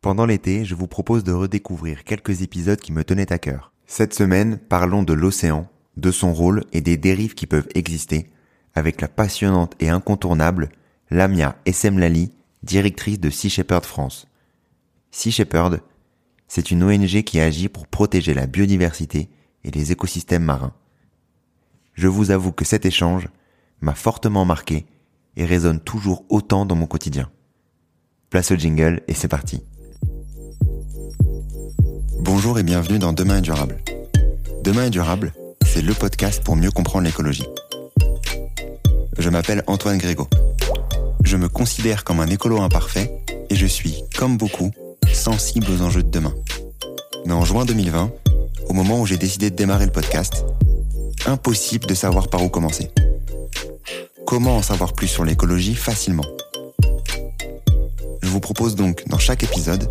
Pendant l'été, je vous propose de redécouvrir quelques épisodes qui me tenaient à cœur. Cette semaine, parlons de l'océan, de son rôle et des dérives qui peuvent exister, avec la passionnante et incontournable Lamia Essemlali, directrice de Sea Shepherd France. Sea Shepherd, c'est une ONG qui agit pour protéger la biodiversité et les écosystèmes marins. Je vous avoue que cet échange m'a fortement marqué et résonne toujours autant dans mon quotidien. Place au jingle et c'est parti. Bonjour et bienvenue dans Demain est durable. Demain est durable, c'est le podcast pour mieux comprendre l'écologie. Je m'appelle Antoine Grégo. Je me considère comme un écolo imparfait et je suis, comme beaucoup, sensible aux enjeux de demain. Mais en juin 2020, au moment où j'ai décidé de démarrer le podcast, impossible de savoir par où commencer. Comment en savoir plus sur l'écologie facilement? Je vous propose donc dans chaque épisode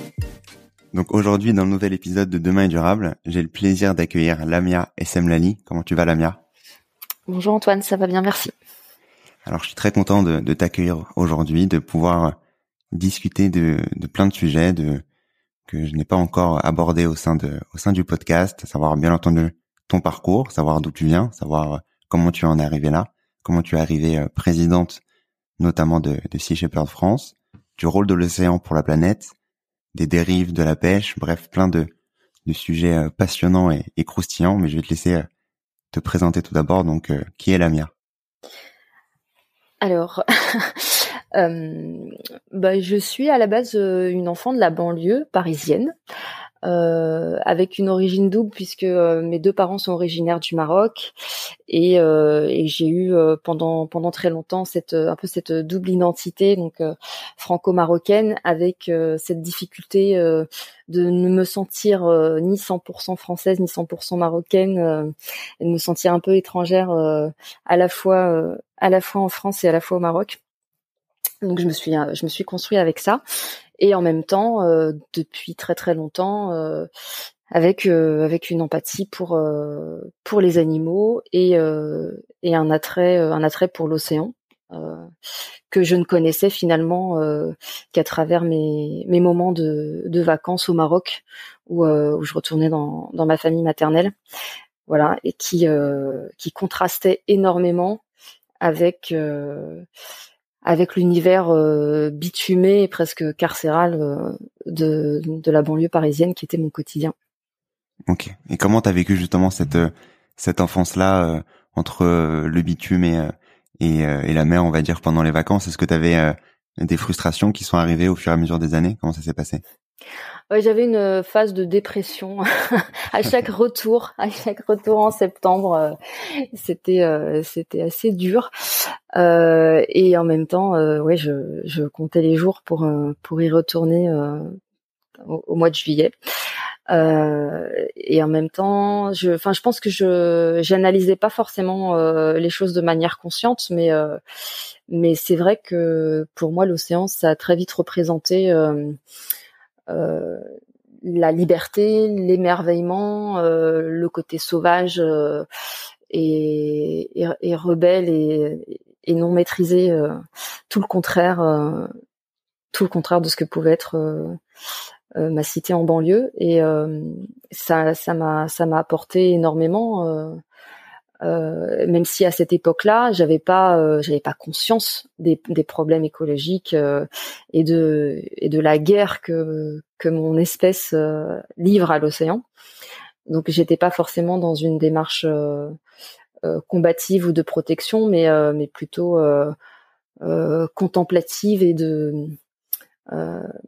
Donc aujourd'hui, dans le nouvel épisode de Demain est durable, j'ai le plaisir d'accueillir Lamia Essemlali. Comment tu vas, Lamia? Bonjour Antoine, ça va bien, merci. Alors je suis très content de, de t'accueillir aujourd'hui, de pouvoir discuter de, de, plein de sujets de, que je n'ai pas encore abordé au sein de au sein du podcast, savoir bien entendu ton parcours, savoir d'où tu viens, savoir comment tu en es arrivé là, comment tu es arrivée euh, présidente notamment de, de Sea Shepherd France, du rôle de l'océan pour la planète, des dérives de la pêche, bref, plein de, de sujets euh, passionnants et, croustillants. Mais je vais te laisser euh, te présenter tout d'abord. Donc, euh, qui est Lamia? Alors, bah, je suis à la base une enfant de la banlieue parisienne euh, avec une origine double puisque euh, mes deux parents sont originaires du Maroc. Et, euh, et j'ai eu euh, pendant pendant très longtemps cette un peu cette double identité donc franco-marocaine avec cette difficulté de ne me sentir ni 100% française ni 100% marocaine. Et de me sentir un peu étrangère à la fois à la fois en France et à la fois au Maroc. Donc je me suis je me suis construit avec ça et en même temps euh, depuis très très longtemps euh, avec euh, avec une empathie pour pour les animaux et et un attrait un attrait pour l'océan que je ne connaissais finalement qu'à travers mes mes moments de de vacances au Maroc où où je retournais dans dans ma famille maternelle. Voilà et qui qui contrastait énormément avec avec l'univers euh, bitumé et presque carcéral euh, de, la banlieue parisienne qui était mon quotidien. Ok. Et comment t'as vécu justement cette euh, cette enfance-là entre le bitume et, et, et la mer, on va dire, pendant les vacances? Est-ce que t'avais des frustrations qui sont arrivées au fur et à mesure des années? Comment ça s'est passé? J'avais une euh, phase de dépression à chaque retour, à chaque retour en septembre. Euh, c'était euh, c'était assez dur et en même temps, ouais, je, je comptais les jours pour pour y retourner au, mois de juillet. et en même temps, je, enfin, je pense que je j'analysais pas forcément les choses de manière consciente, mais mais c'est vrai que pour moi, l'océan, ça a très vite représenté la liberté, l'émerveillement, euh, le côté sauvage euh, et, rebelle et, et, non maîtrisé, tout le contraire, tout le contraire de ce que pouvait être ma cité en banlieue. Et ça, ça m'a, ça m'a apporté énormément. Euh, même si à cette époque-là, j'avais pas, euh, j'avais pas conscience des, des problèmes écologiques euh, et de et de la guerre que que mon espèce livre à l'océan. Donc, j'étais pas forcément dans une démarche combative ou de protection, mais mais plutôt contemplative et de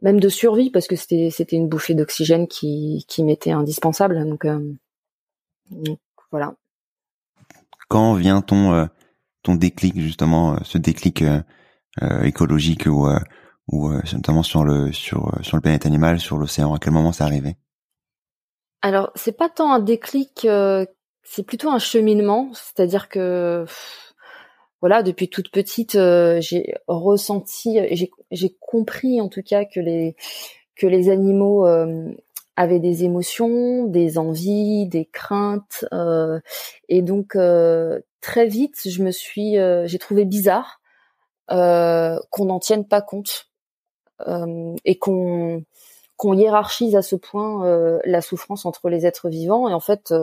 même de survie parce que c'était c'était une bouffée d'oxygène qui qui m'était indispensable. donc voilà quand vient ton euh, ton déclic justement, euh, ce déclic euh, écologique ou ou notamment sur le sur sur le planète animal, sur l'océan À quel moment c'est arrivé? Alors c'est pas tant un déclic, c'est plutôt un cheminement. C'est-à-dire que voilà, depuis toute petite, j'ai ressenti, j'ai compris en tout cas que les que les animaux avait des émotions, des envies, des craintes, euh, et donc euh, très vite, je me suis, euh, j'ai trouvé bizarre qu'on n'en tienne pas compte et qu'on qu'on hiérarchise à ce point la souffrance entre les êtres vivants. Et en fait,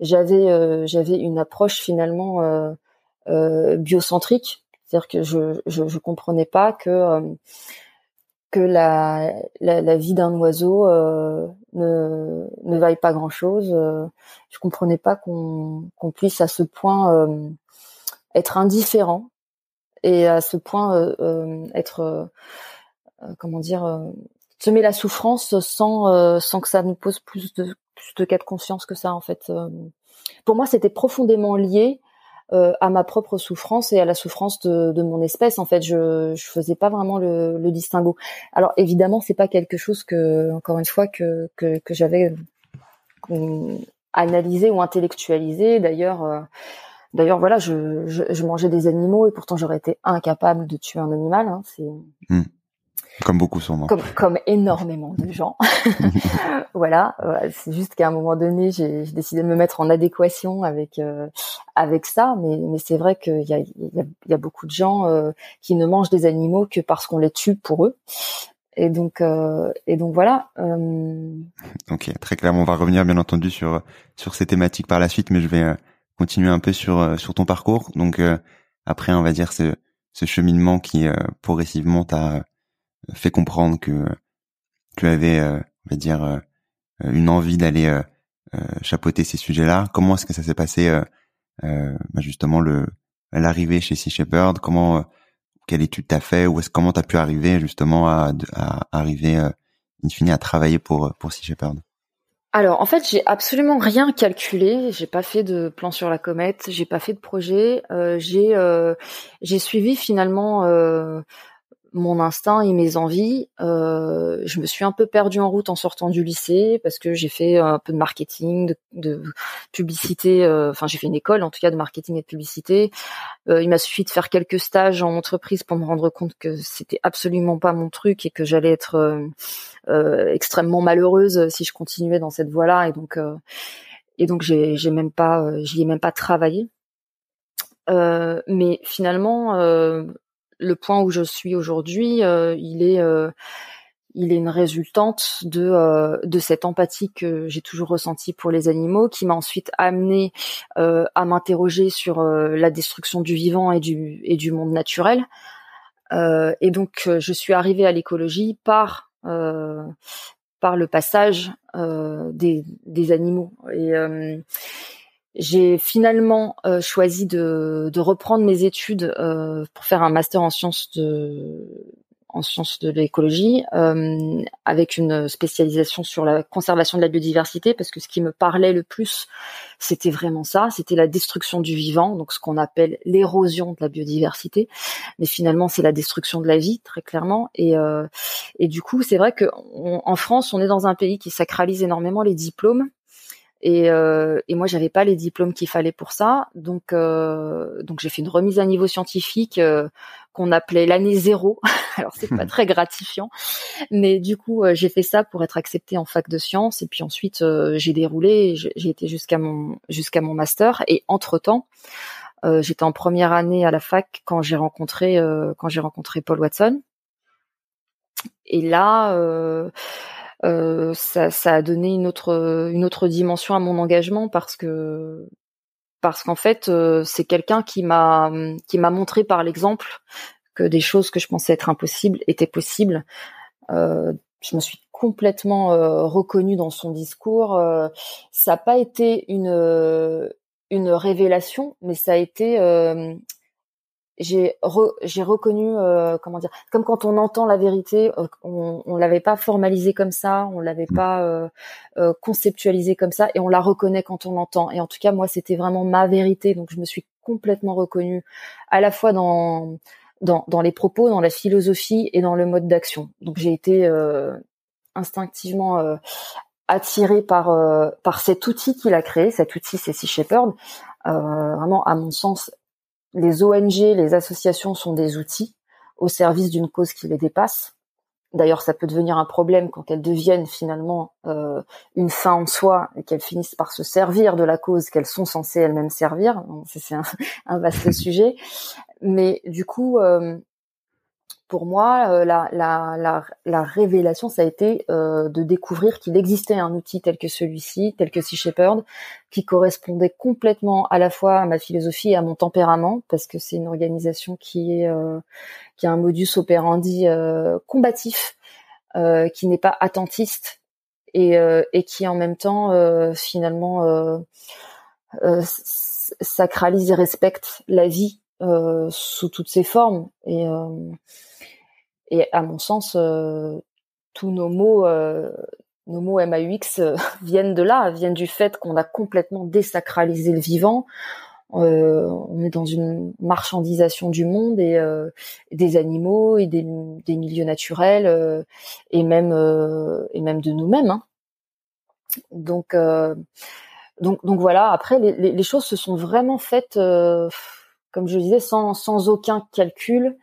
j'avais j'avais une approche finalement biocentrique, c'est-à-dire que je, je je comprenais pas que que la, la, la vie d'un oiseau euh, ne, ne vaille pas grand-chose. Euh, je comprenais pas qu'on qu'on puisse à ce point euh, être indifférent et à ce point euh, euh, être comment dire semer la souffrance sans sans que ça nous pose plus de plus de cas de conscience que ça en fait. pour moi, c'était profondément lié euh, à ma propre souffrance et à la souffrance de, de mon espèce. En fait, je je faisais pas vraiment le, le distinguo. Alors évidemment, c'est pas quelque chose que, encore une fois, que que, que j'avais euh, analysé ou intellectualisé. D'ailleurs. Euh, d'ailleurs, voilà, je, je, je, mangeais des animaux et pourtant j'aurais été incapable de tuer un animal. Hein, c'est hmm. Comme beaucoup sûrement. Comme, comme énormément de gens. voilà, euh, c'est juste qu'à un moment donné, j'ai décidé de me mettre en adéquation avec euh, avec ça, mais, mais c'est vrai qu'il y a, il y, a, y a beaucoup de gens euh, qui ne mangent des animaux que parce qu'on les tue pour eux. Et donc et donc voilà. Ok, très clairement, on va revenir bien entendu sur sur ces thématiques par la suite, mais je vais continuer un peu sur sur ton parcours. Donc après, on va dire ce ce cheminement qui progressivement t'a fait comprendre que tu avais, euh, on va dire, euh, une envie d'aller euh, chapeauter ces sujets-là. Comment est-ce que ça s'est passé, bah justement, le l'arrivée chez Sea Shepherd? Comment, quelle étude t'as fait? Ou est-ce comment t'as pu arriver justement à, à arriver, in fine, à travailler pour pour Sea Shepherd? Alors en fait j'ai absolument rien calculé, j'ai pas fait de plan sur la comète, j'ai pas fait de projet, euh, j'ai euh, j'ai suivi finalement euh, mon instinct et mes envies. Euh, je me suis un peu perdue en route en sortant du lycée parce que j'ai fait un peu de marketing, de, publicité. Euh, enfin, j'ai fait une école en tout cas de marketing et de publicité. Euh, il m'a suffi de faire quelques stages en entreprise pour me rendre compte que c'était absolument pas mon truc et que j'allais être extrêmement malheureuse si je continuais dans cette voie-là. Et donc, et donc j'ai, même pas, j'y ai même pas travaillé. mais finalement, le point où je suis aujourd'hui, euh, il est euh, il est une résultante de euh, de cette empathie que j'ai toujours ressentie pour les animaux, qui m'a ensuite amené à m'interroger sur la destruction du vivant et du monde naturel. et donc je suis arrivée à l'écologie par par le passage des des animaux et j'ai finalement euh, choisi de, de, reprendre mes études euh, pour faire un master en sciences de en sciences de l'écologie euh, avec une spécialisation sur la conservation de la biodiversité parce que ce qui me parlait le plus c'était vraiment ça. C'était la destruction du vivant donc ce qu'on appelle l'érosion de la biodiversité. Mais finalement c'est la destruction de la vie très clairement. Et euh, et du coup c'est vrai que en France on est dans un pays qui sacralise énormément les diplômes et, euh, et moi, j'avais pas les diplômes qu'il fallait pour ça, donc euh, donc j'ai fait une remise à niveau scientifique euh, qu'on appelait l'année zéro. Alors c'est pas très gratifiant, mais du coup euh, j'ai fait ça pour être acceptée en fac de sciences. Et puis ensuite euh, j'ai déroulé, j'ai été jusqu'à mon jusqu'à mon master. Et entre temps, euh, j'étais en première année à la fac quand j'ai rencontré quand j'ai rencontré Paul Watson. Et là euh, ça, ça, a donné une autre une autre dimension à mon engagement parce que parce qu'en fait, c'est quelqu'un qui m'a qui m'a montré par l'exemple que des choses que je pensais être impossibles étaient possibles. je me suis complètement euh, reconnu dans son discours. Euh, ça n'a pas été une euh, une révélation, mais ça a été j'ai j'ai reconnu comment dire comme quand on entend la vérité on, on l'avait pas formalisé comme ça on l'avait mmh. pas conceptualisé comme ça et on la reconnaît quand on l'entend et en tout cas moi c'était vraiment ma vérité donc je me suis complètement reconnue à la fois dans dans, dans les propos dans la philosophie et dans le mode d'action donc j'ai été instinctivement euh, attiré par euh, par cet outil qu'il a créé. Cet outil, c'est Sea Shepherd. Euh, vraiment, à mon sens, les ONG, les associations sont des outils au service d'une cause qui les dépasse. D'ailleurs, ça peut devenir un problème quand elles deviennent finalement euh, une fin en soi et qu'elles finissent par se servir de la cause qu'elles sont censées elles-mêmes servir. C'est un, un, vaste sujet. Mais du coup, euh, pour moi, euh, la, la, la, révélation, ça a été euh, de découvrir qu'il existait un outil tel que celui-ci, tel que Sea Shepherd, qui correspondait complètement à la fois à ma philosophie et à mon tempérament, parce que c'est une organisation qui euh, a un modus operandi combatif, qui n'est pas attentiste et, et qui en même temps finalement sacralise et respecte la vie sous toutes ses formes. Et et à mon sens, euh, tous nos mots, euh, nos mots MAUX euh, viennent de là, viennent du fait qu'on a complètement désacralisé le vivant. on est dans une marchandisation du monde et des animaux et des, milieux naturels et même et même de nous-mêmes. Hein. Donc donc donc voilà. Après, les, les, choses se sont vraiment faites, comme je disais, sans sans aucun calcul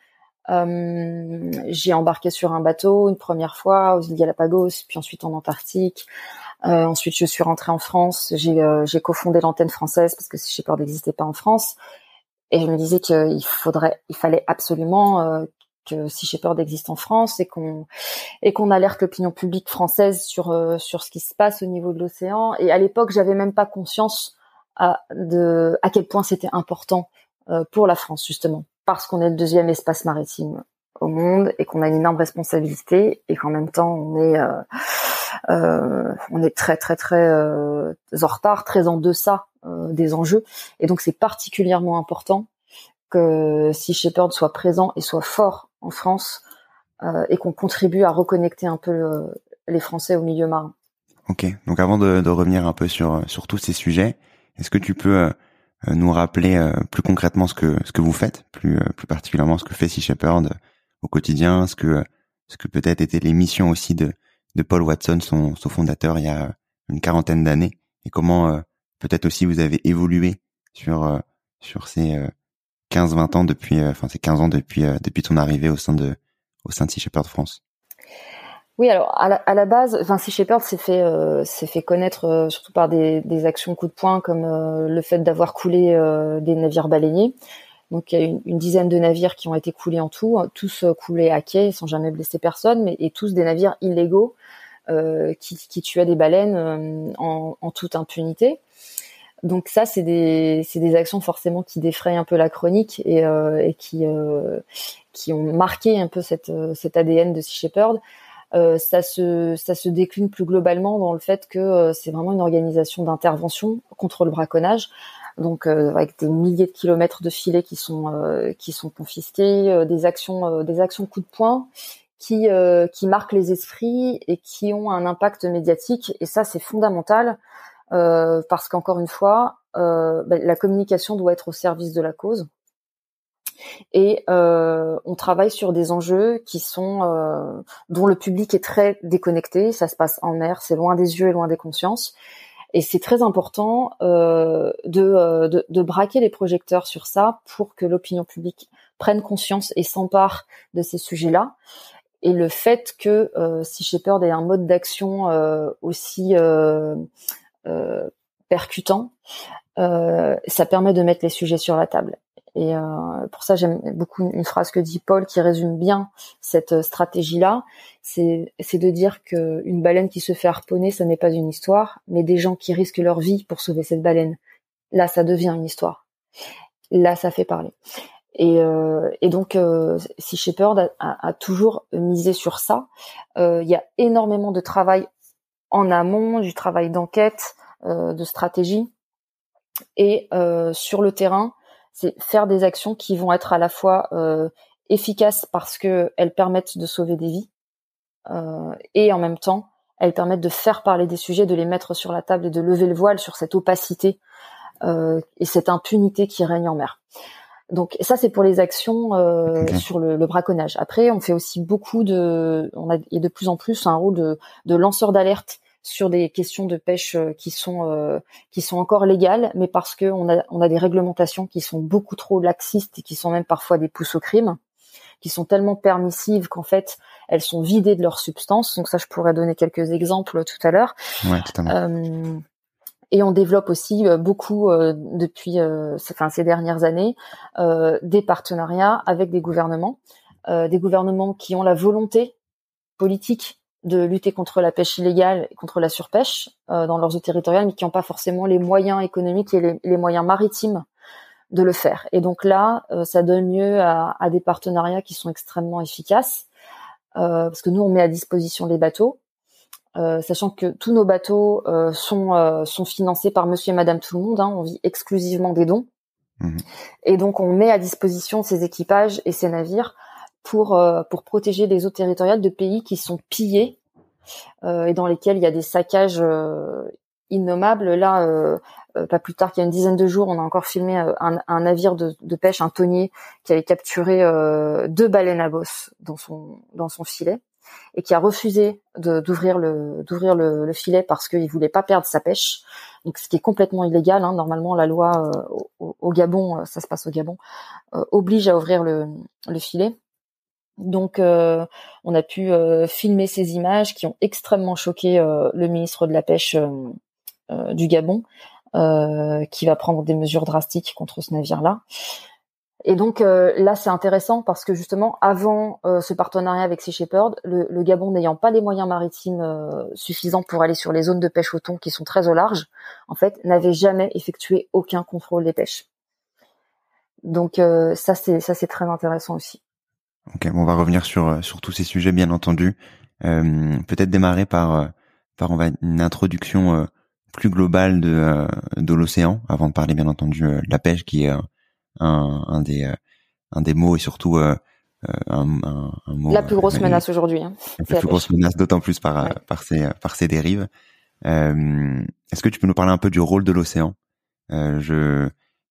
euh, j'ai embarqué sur un bateau une première fois aux îles Galapagos, puis ensuite en Antarctique. Euh, ensuite, je suis rentrée en France. J'ai euh, cofondé l'antenne française parce que Sea Shepherd n'existait pas en France. Et je me disais qu'il faudrait, il fallait absolument que Sea Shepherd existe en France et qu'on alerte l'opinion publique française sur ce qui se passe au niveau de l'océan. Et à l'époque, j'avais même pas conscience de à quel point c'était important pour la France justement parce qu'on est le deuxième espace maritime au monde et qu'on a une énorme responsabilité et qu'en même temps on est euh, euh, on est très très très euh, en retard, très en deçà des enjeux et donc c'est particulièrement important que si Shepard soit présent et soit fort en France et qu'on contribue à reconnecter un peu les Français au milieu marin. Ok, donc avant de, de, revenir un peu sur sur tous ces sujets, est-ce que tu peux nous rappeler euh, plus concrètement ce que ce que vous faites, plus euh, plus particulièrement ce que fait Sea Shepherd au quotidien, ce que ce que peut-être étaient les missions aussi de de Paul Watson, son, son fondateur, il y a une quarantaine d'années, et comment peut-être aussi vous avez évolué sur sur ces 15-20 ans depuis, enfin ces 15 ans depuis depuis ton arrivée au sein de au sein de Sea Shepherd France. Oui, alors à la, à la base, enfin, Sea Shepherd s'est fait euh, s'est fait connaître euh, surtout par des, des actions coup de poing comme euh, le fait d'avoir coulé euh, des navires baleiniers. Donc il y a une, une, dizaine de navires qui ont été coulés en tout, tous coulés à quai sans jamais blesser personne, mais et tous des navires illégaux qui, qui tuaient des baleines en, en, toute impunité. Donc ça, c'est des, c'est des actions forcément qui défrayent un peu la chronique et, et qui, qui ont marqué un peu cette, cet ADN de Sea Shepherd. Euh, ça se ça se décline plus globalement dans le fait que euh, c'est vraiment une organisation d'intervention contre le braconnage. Donc euh, avec des milliers de kilomètres de filets qui sont qui sont confisqués, des actions des actions coup de poing qui qui marquent les esprits et qui ont un impact médiatique et ça c'est fondamental parce qu'encore une fois bah, la communication doit être au service de la cause et euh, on travaille sur des enjeux qui sont euh, dont le public est très déconnecté. Ça se passe en mer, c'est loin des yeux et loin des consciences. Et c'est très important euh, de, de, de, braquer les projecteurs sur ça pour que l'opinion publique prenne conscience et s'empare de ces sujets-là. Et le fait que euh, si Shepherd ait un mode d'action euh, aussi euh, percutant, ça permet de mettre les sujets sur la table. Et euh, pour ça, j'aime beaucoup une phrase que dit Paul qui résume bien cette stratégie-là. C'est, de dire qu'une baleine qui se fait harponner, ça n'est pas une histoire, mais des gens qui risquent leur vie pour sauver cette baleine. là, ça devient une histoire. Là, ça fait parler. Et, euh, et donc, euh, Sea Shepherd a, a, toujours misé sur ça. Euh, il y a énormément de travail en amont, du travail d'enquête, euh, de stratégie, et euh, sur le terrain, c'est faire des actions qui vont être à la fois efficaces parce que elles permettent de sauver des vies, et en même temps, elles permettent de faire parler des sujets, de les mettre sur la table et de lever le voile sur cette opacité et cette impunité qui règne en mer. Donc ça c'est pour les actions euh, sur le, le, braconnage. Après on fait aussi beaucoup de, on a et de plus en plus un rôle de, de lanceur d'alerte sur des questions de pêche euh, qui sont euh, qui sont encore légales, mais parce que on a on a des réglementations qui sont beaucoup trop laxistes et qui sont même parfois des pousses au crime, qui sont tellement permissives qu'en fait elles sont vidées de leur substance. Donc ça je pourrais donner quelques exemples tout à l'heure. Ouais, totalement. Et on développe aussi euh, beaucoup euh, depuis euh, enfin, ces dernières années des partenariats avec des gouvernements, des gouvernements qui ont la volonté politique de lutter contre la pêche illégale et contre la surpêche dans leurs eaux territoriales, mais qui n'ont pas forcément les moyens économiques et les, les, moyens maritimes de le faire. Et donc là, ça donne lieu à, à, des partenariats qui sont extrêmement efficaces, parce que nous, on met à disposition les bateaux, euh, sachant que tous nos bateaux euh, sont euh, sont financés par Monsieur et Madame tout le monde. Hein, on vit exclusivement des dons, mmh. et donc on met à disposition ces équipages et ces navires pour pour protéger les eaux territoriales de pays qui sont pillés et dans lesquels il y a des saccages innommables. Là, pas plus tard qu'il y a une dizaine de jours, on a encore filmé un, un navire de, de, pêche, un tonnier, qui avait capturé deux baleines à bosse dans son dans son filet et qui a refusé d'ouvrir le d'ouvrir le, filet parce qu'il voulait pas perdre sa pêche. Donc ce qui est complètement illégal. Hein. Normalement, la loi euh, au, Gabon, euh, ça se passe au Gabon, euh, oblige à ouvrir le, le filet. Donc on a pu filmer ces images qui ont extrêmement choqué le ministre de la pêche du Gabon, qui va prendre des mesures drastiques contre ce navire-là. Et donc euh, là, c'est intéressant parce que justement, avant euh, ce partenariat avec Sea Shepherd, le, Gabon n'ayant pas les moyens maritimes euh, suffisants pour aller sur les zones de pêche au thon qui sont très au large, en fait, n'avait jamais effectué aucun contrôle des pêches. Donc ça, c'est très intéressant aussi. Ok, on va revenir sur sur tous ces sujets, bien entendu. Peut-être démarrer par par on va une introduction plus globale de de l'océan, avant de parler bien entendu de la pêche, qui est un, un des euh, un des mots et surtout euh, euh, un, un, un, mot. La plus grosse menace aujourd'hui. Hein, la plus grosse menace, d'autant plus par par ses par ses dérives. Est-ce que tu peux nous parler un peu du rôle de l'océan? Je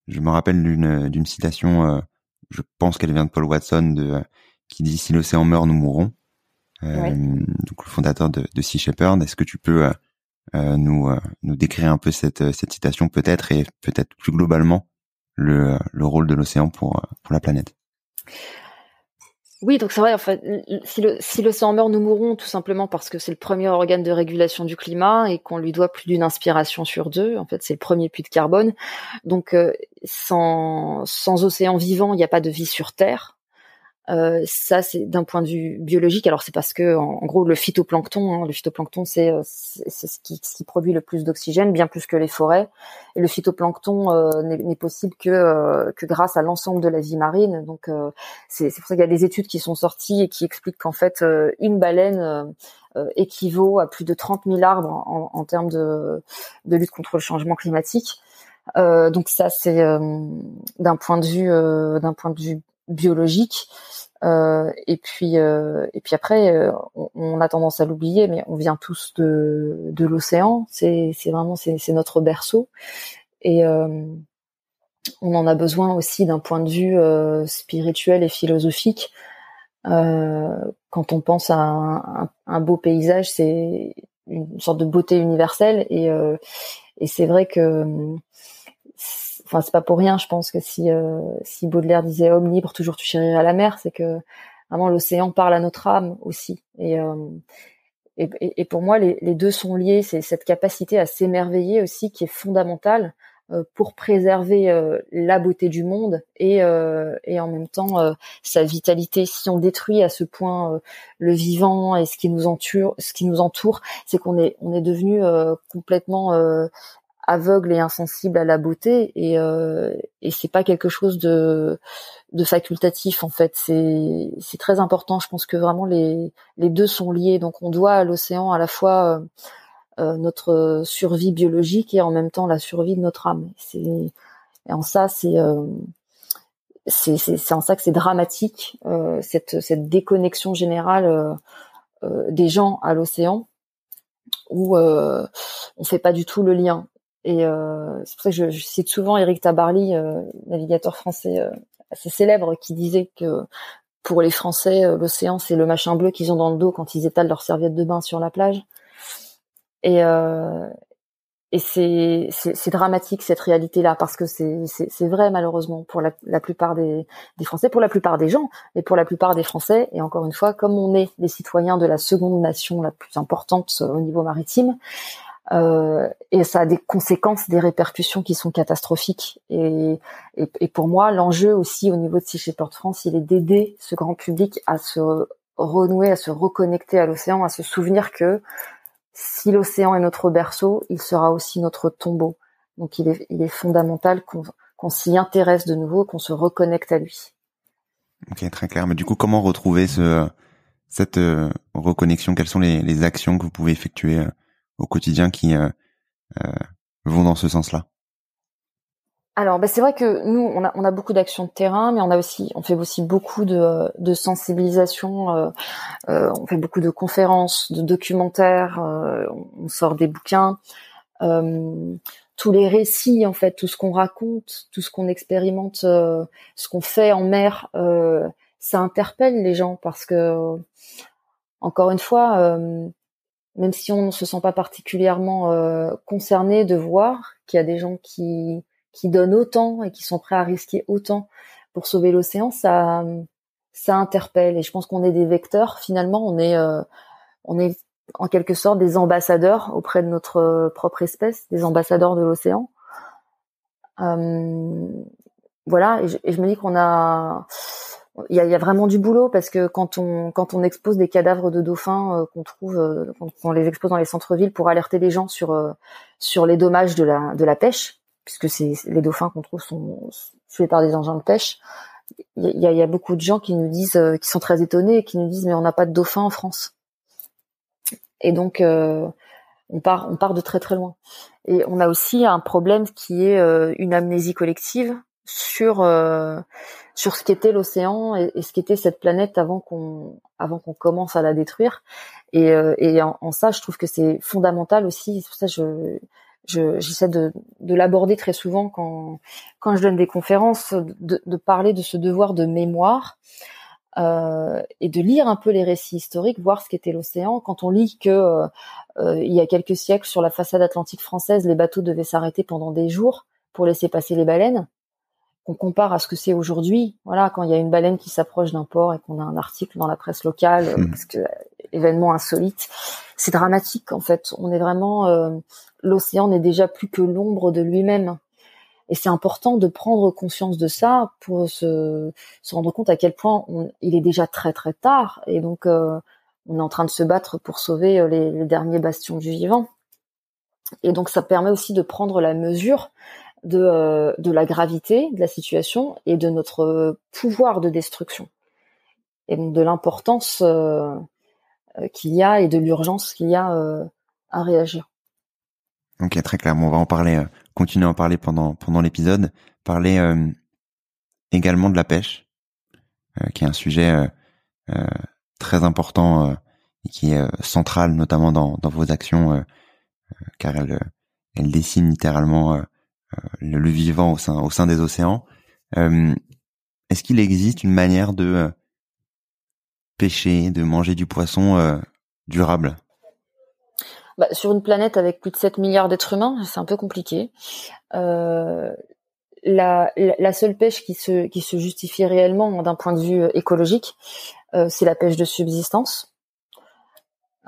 je me rappelle d'une d'une citation. je pense qu'elle vient de Paul Watson de qui dit si l'océan meurt, nous mourrons. Donc le fondateur de, de Sea Shepherd. Est-ce que tu peux nous nous décrire un peu cette cette citation peut-être et peut-être plus globalement le, le rôle de l'océan pour, pour la planète? Oui, donc c'est vrai. En fait, si le si l'océan meurt, nous mourrons tout simplement parce que c'est le premier organe de régulation du climat et qu'on lui doit plus d'une inspiration sur deux. En fait, c'est le premier puits de carbone. Donc, euh, sans sans océan vivant, il n'y a pas de vie sur Terre. Euh, ça, c'est d'un point de vue biologique. Alors, c'est parce que, en, gros, le phytoplancton, hein, le phytoplancton, c'est euh, c'est ce qui, ce qui produit le plus d'oxygène, bien plus que les forêts. Et le phytoplancton euh, n'est possible que que grâce à l'ensemble de la vie marine. Donc, c'est pour ça qu'il y a des études qui sont sorties et qui expliquent qu'en fait, une baleine équivaut à plus de 30 000 arbres en, en termes de, de lutte contre le changement climatique. Euh, donc ça c'est d'un point de vue euh, d'un point de vue biologique. Euh, et puis euh, et puis après, euh, on, a tendance à l'oublier, mais on vient tous de de l'océan. C'est c'est vraiment c'est c'est notre berceau et on en a besoin aussi d'un point de vue spirituel et philosophique. quand on pense à un, un beau paysage, c'est une sorte de beauté universelle et et c'est vrai que enfin c'est pas pour rien, je pense que si euh, si Baudelaire disait homme libre, toujours tu chériras la mer, c'est que vraiment l'océan parle à notre âme aussi. Et euh, et, et, pour moi, les, deux sont liés. C'est cette capacité à s'émerveiller aussi qui est fondamentale euh, pour préserver la beauté du monde et, et en même temps sa vitalité. Si on détruit à ce point le vivant et ce qui nous entoure, ce qui nous entoure, c'est qu'on est on est devenu complètement aveugle et insensible à la beauté et euh, et c'est pas quelque chose de de facultatif en fait. C'est c'est très important. Je pense que vraiment les les deux sont liés. Donc on doit à l'océan à la fois euh, euh, notre survie biologique et en même temps la survie de notre âme. C'est et en ça c'est euh, c'est c'est en ça que c'est dramatique cette cette déconnexion générale des gens à l'océan où euh, on fait pas du tout le lien. Et euh, c'est pour ça que je, cite souvent Eric Tabarly, euh, navigateur français euh, assez célèbre, qui disait que pour les Français, euh, l'océan c'est le machin bleu qu'ils ont dans le dos quand ils étalent leur serviette de bain sur la plage. Et, et c'est, dramatique cette réalité-là parce que c'est, vrai malheureusement pour la, la plupart des, des, Français, pour la plupart des gens et pour la plupart des Français. Et encore une fois, comme on est les citoyens de la seconde nation la plus importante euh, au niveau maritime, euh, et ça a des conséquences, des répercussions qui sont catastrophiques. Et, pour moi, l'enjeu aussi au niveau de Sea Shepherd France, il est d'aider ce grand public à se renouer, à se reconnecter à l'océan, à se souvenir que si l'océan est notre berceau, il sera aussi notre tombeau. Donc il est, fondamental qu'on s'y intéresse de nouveau, qu'on se reconnecte à lui. Ok, très clair. Mais du coup, comment retrouver ce, cette euh, reconnexion? Quelles sont les, les, actions que vous pouvez effectuer euh, au quotidien qui euh, vont dans ce sens-là alors, bah, c'est vrai que nous, on a, on a beaucoup d'actions de terrain, mais on a aussi, on fait aussi beaucoup de, de sensibilisation. Euh, euh, on fait beaucoup de conférences, de documentaires. Euh, on sort des bouquins. tous les récits, en fait, tout ce qu'on raconte, tout ce qu'on expérimente, ce qu'on fait en mer, ça interpelle les gens parce que, encore une fois, même si on ne se sent pas particulièrement concerné de voir qu'il y a des gens qui qui donnent autant et qui sont prêts à risquer autant pour sauver l'océan, ça, ça interpelle. Et je pense qu'on est des vecteurs. Finalement, on est, euh, on est en quelque sorte des ambassadeurs auprès de notre euh, propre espèce, des ambassadeurs de l'océan. Euh, voilà. Et je, me dis qu'on a, il y a, y a, vraiment du boulot parce que quand on quand on expose des cadavres de dauphins euh, qu'on trouve, euh, qu'on les expose dans les centres-villes pour alerter les gens sur sur les dommages de la de la pêche, puisque c'est les dauphins qu'on trouve sont tués par des engins de pêche. Il y a, y a, beaucoup de gens qui nous disent, euh, qui sont très étonnés et qui nous disent mais on n'a pas de dauphins en France. Et donc euh, on part, on part de très très loin. Et on a aussi un problème qui est euh, une amnésie collective sur sur ce qu'était l'océan et, ce qu'était cette planète avant qu'on avant qu'on commence à la détruire. Et, et en, ça, je trouve que c'est fondamental aussi. C'est pour ça je j'essaie de, de l'aborder très souvent quand, quand je donne des conférences, de, de parler de ce devoir de mémoire euh, et de lire un peu les récits historiques, voir ce qu'était l'océan. Quand on lit que euh, euh, il y a quelques siècles, sur la façade atlantique française, les bateaux devaient s'arrêter pendant des jours pour laisser passer les baleines, qu'on compare à ce que c'est aujourd'hui, voilà, quand il y a une baleine qui s'approche d'un port et qu'on a un article dans la presse locale, mmh. parce que événement insolite, c'est dramatique en fait. On est vraiment l'océan n'est déjà plus que l'ombre de lui-même. Et c'est important de prendre conscience de ça pour se, se rendre compte à quel point il est déjà très très tard. Et donc, euh, on est en train de se battre pour sauver euh, les, les, derniers bastions du vivant. Et donc, ça permet aussi de prendre la mesure de, euh, de la gravité de la situation et de notre pouvoir de destruction. Et donc, de l'importance qu'il y a et de l'urgence qu'il y a à réagir. Ok, très clairement. On va en parler, euh, continuer à en parler pendant pendant l'épisode. Parler euh, également de la pêche, euh, qui est un sujet très important et qui est central, notamment dans dans vos actions, car elle elle dessine littéralement le, vivant au sein des océans. Est-ce qu'il existe une manière de pêcher, de manger du poisson durable? Bah, sur une planète avec plus de 7 milliards d'êtres humains, c'est un peu compliqué. Euh, la, seule pêche qui se, justifie réellement d'un point de vue euh, écologique, euh, c'est la pêche de subsistance.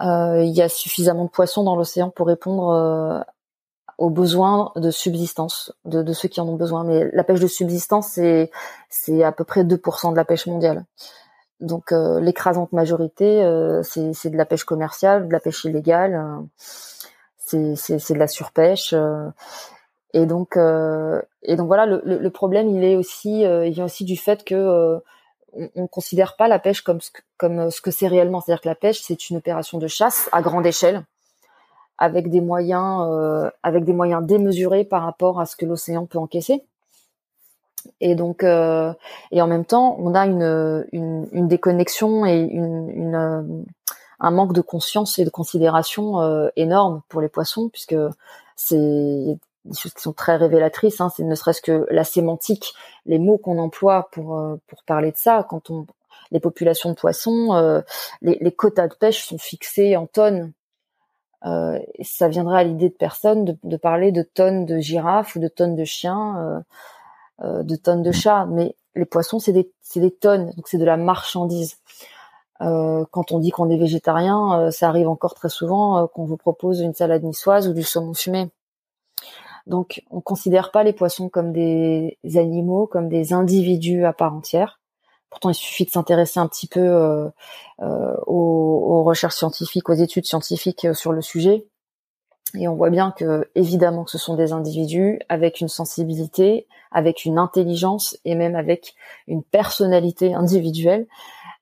Euh, il y a suffisamment de poissons dans l'océan pour répondre euh, aux besoins de subsistance de, de, ceux qui en ont besoin. Mais la pêche de subsistance, c'est, c'est à peu près 2% de la pêche mondiale. Donc euh, l'écrasante majorité, euh, c'est de la pêche commerciale, de la pêche illégale. Euh, c'est c'est de la surpêche. et donc et donc voilà, le, le, problème il est aussi il vient aussi du fait que on ne considère pas la pêche comme ce, comme ce que c'est réellement. C'est-à-dire que la pêche, c'est une opération de chasse à grande échelle, avec des moyens, euh, avec des moyens démesurés par rapport à ce que l'océan peut encaisser. Et donc, euh, et en même temps, on a une, une, une déconnexion et une, une euh, un manque de conscience et de considération euh, énorme pour les poissons, puisque c'est des choses qui sont très révélatrices. Hein, c'est ne serait-ce que la sémantique, les mots qu'on emploie pour euh, pour parler de ça. Quand on les populations de poissons, euh, les, les, quotas de pêche sont fixés en tonnes. Euh, ça viendrait à l'idée de personne de, de, parler de tonnes de girafes ou de tonnes de chiens, euh, de tonnes de chats. Mais les poissons, c'est des, c'est des tonnes, donc c'est de la marchandise. quand on dit qu'on est végétarien, ça arrive encore très souvent qu'on vous propose une salade niçoise ou du saumon fumé. Donc, on considère pas les poissons comme des animaux, comme des individus à part entière. Pourtant, il suffit de s'intéresser un petit peu euh, euh, aux, recherches scientifiques, aux études scientifiques euh, sur le sujet, et on voit bien que, évidemment, ce sont des individus avec une sensibilité, avec une intelligence et même avec une personnalité individuelle.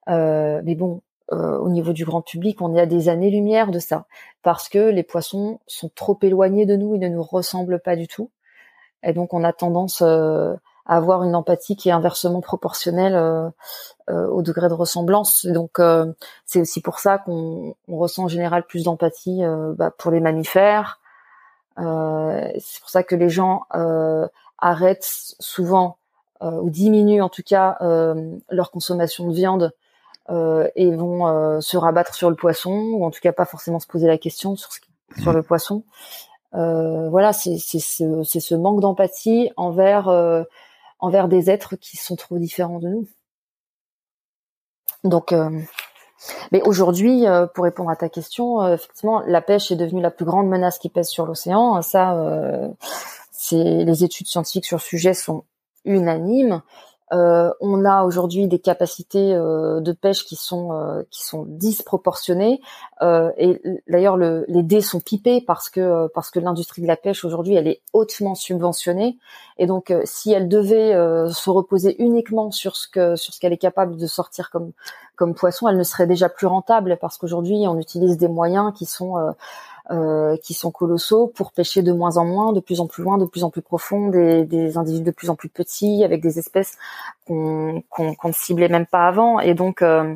mais bon, au niveau du grand public, on est à des années-lumière de ça, parce que les poissons sont trop éloignés de nous, ils ne nous ressemblent pas du tout, et donc on a tendance avoir une empathie qui est inversement proportionnelle euh, au degré de ressemblance. donc c'est aussi pour ça qu'on ressent en général plus d'empathie bah, pour les mammifères. c'est pour ça que les gens arrêtent souvent ou diminuent en tout cas leur consommation de viande euh, et vont euh, se rabattre sur le poisson ou en tout cas pas forcément se poser la question sur sur le poisson. Euh, voilà, c'est c'est ce, ce manque d'empathie envers envers des êtres qui sont trop différents de nous. Donc, mais aujourd'hui, pour répondre à ta question, effectivement, la pêche est devenue la plus grande menace qui pèse sur l'océan. Ça, les études scientifiques sur le sujet sont unanimes. Euh, on a aujourd'hui des capacités euh, de pêche qui sont euh, qui sont disproportionnées. Et d'ailleurs les dés sont pipés parce que parce que l'industrie de la pêche aujourd'hui elle est hautement subventionnée. Et donc si elle devait se reposer uniquement sur ce que sur ce qu'elle est capable de sortir comme comme poisson, elle ne serait déjà plus rentable parce qu'aujourd'hui on utilise des moyens qui sont euh, qui sont colossaux pour pêcher de moins en moins, de plus en plus loin, de plus en plus profond, des, des individus de plus en plus petits, avec des espèces qu'on qu'on ne ciblait même pas avant. Et donc, euh,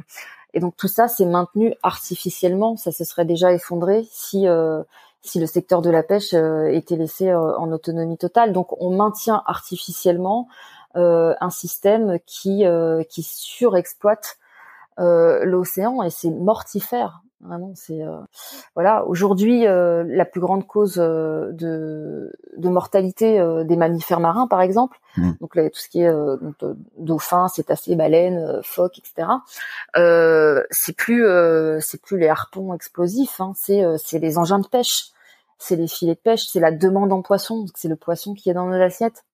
et donc tout ça, c'est maintenu artificiellement. Ça se serait déjà effondré si euh, si le secteur de la pêche était laissé en autonomie totale. Donc, on maintient artificiellement un système qui qui surexploite l'océan et c'est mortifère Vraiment, c'est euh, voilà. Aujourd'hui, euh, la plus grande cause euh, de, de mortalité des mammifères marins, par exemple, mmh. donc tout ce qui est dauphins, cétacés, baleines, phoques, etc. c'est plus c'est plus les harpons explosifs, hein, c'est c'est les engins de pêche, c'est les filets de pêche, c'est la demande en poisson, c'est le poisson qui est dans nos assiettes.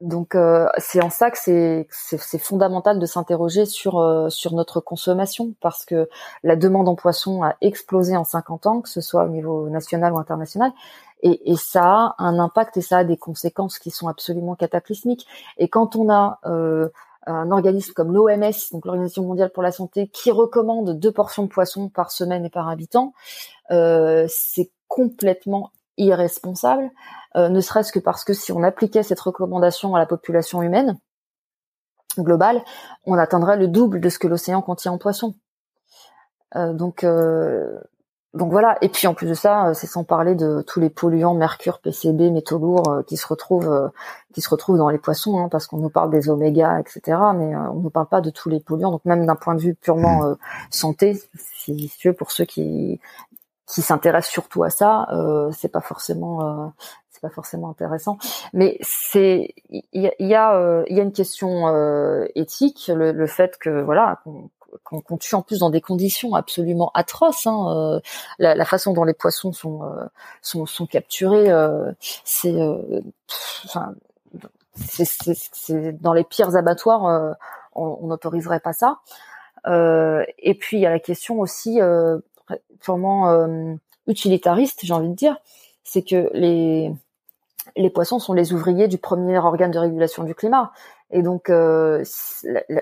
Donc euh, c'est en ça que c'est c'est fondamental de s'interroger sur euh, sur notre consommation parce que la demande en poisson a explosé en 50 ans, que ce soit au niveau national ou international, et, et ça a un impact et ça a des conséquences qui sont absolument cataclysmiques. Et quand on a euh, un organisme comme l'OMS, donc l'Organisation mondiale pour la santé, qui recommande deux portions de poisson par semaine et par habitant, c'est complètement irresponsable, euh, ne serait-ce que parce que si on appliquait cette recommandation à la population humaine globale, on atteindrait le double de ce que l'océan contient en poissons. Euh, donc, euh, donc voilà. Et puis en plus de ça, c'est sans parler de tous les polluants, mercure, PCB, métaux lourds qui se retrouvent, qui se retrouvent dans les poissons, hein, parce qu'on nous parle des oméga, etc. Mais on ne nous parle pas de tous les polluants. Donc même d'un point de vue purement santé, si tu veux, pour ceux qui qui s'intéressent surtout à ça, euh, c'est pas forcément euh, c'est pas forcément intéressant. Mais c'est il y, a il y, a, euh, y a une question euh, éthique, le, le, fait que voilà qu'on tue en plus dans des conditions absolument atroces. Hein, euh, la, la, façon dont les poissons sont sont, sont capturés, c'est enfin c'est dans les pires abattoirs, on n'autoriserait pas ça. et puis il y a la question aussi purement euh, utilitariste, j'ai envie de dire, c'est que les les poissons sont les ouvriers du premier organe de régulation du climat. Et donc, euh,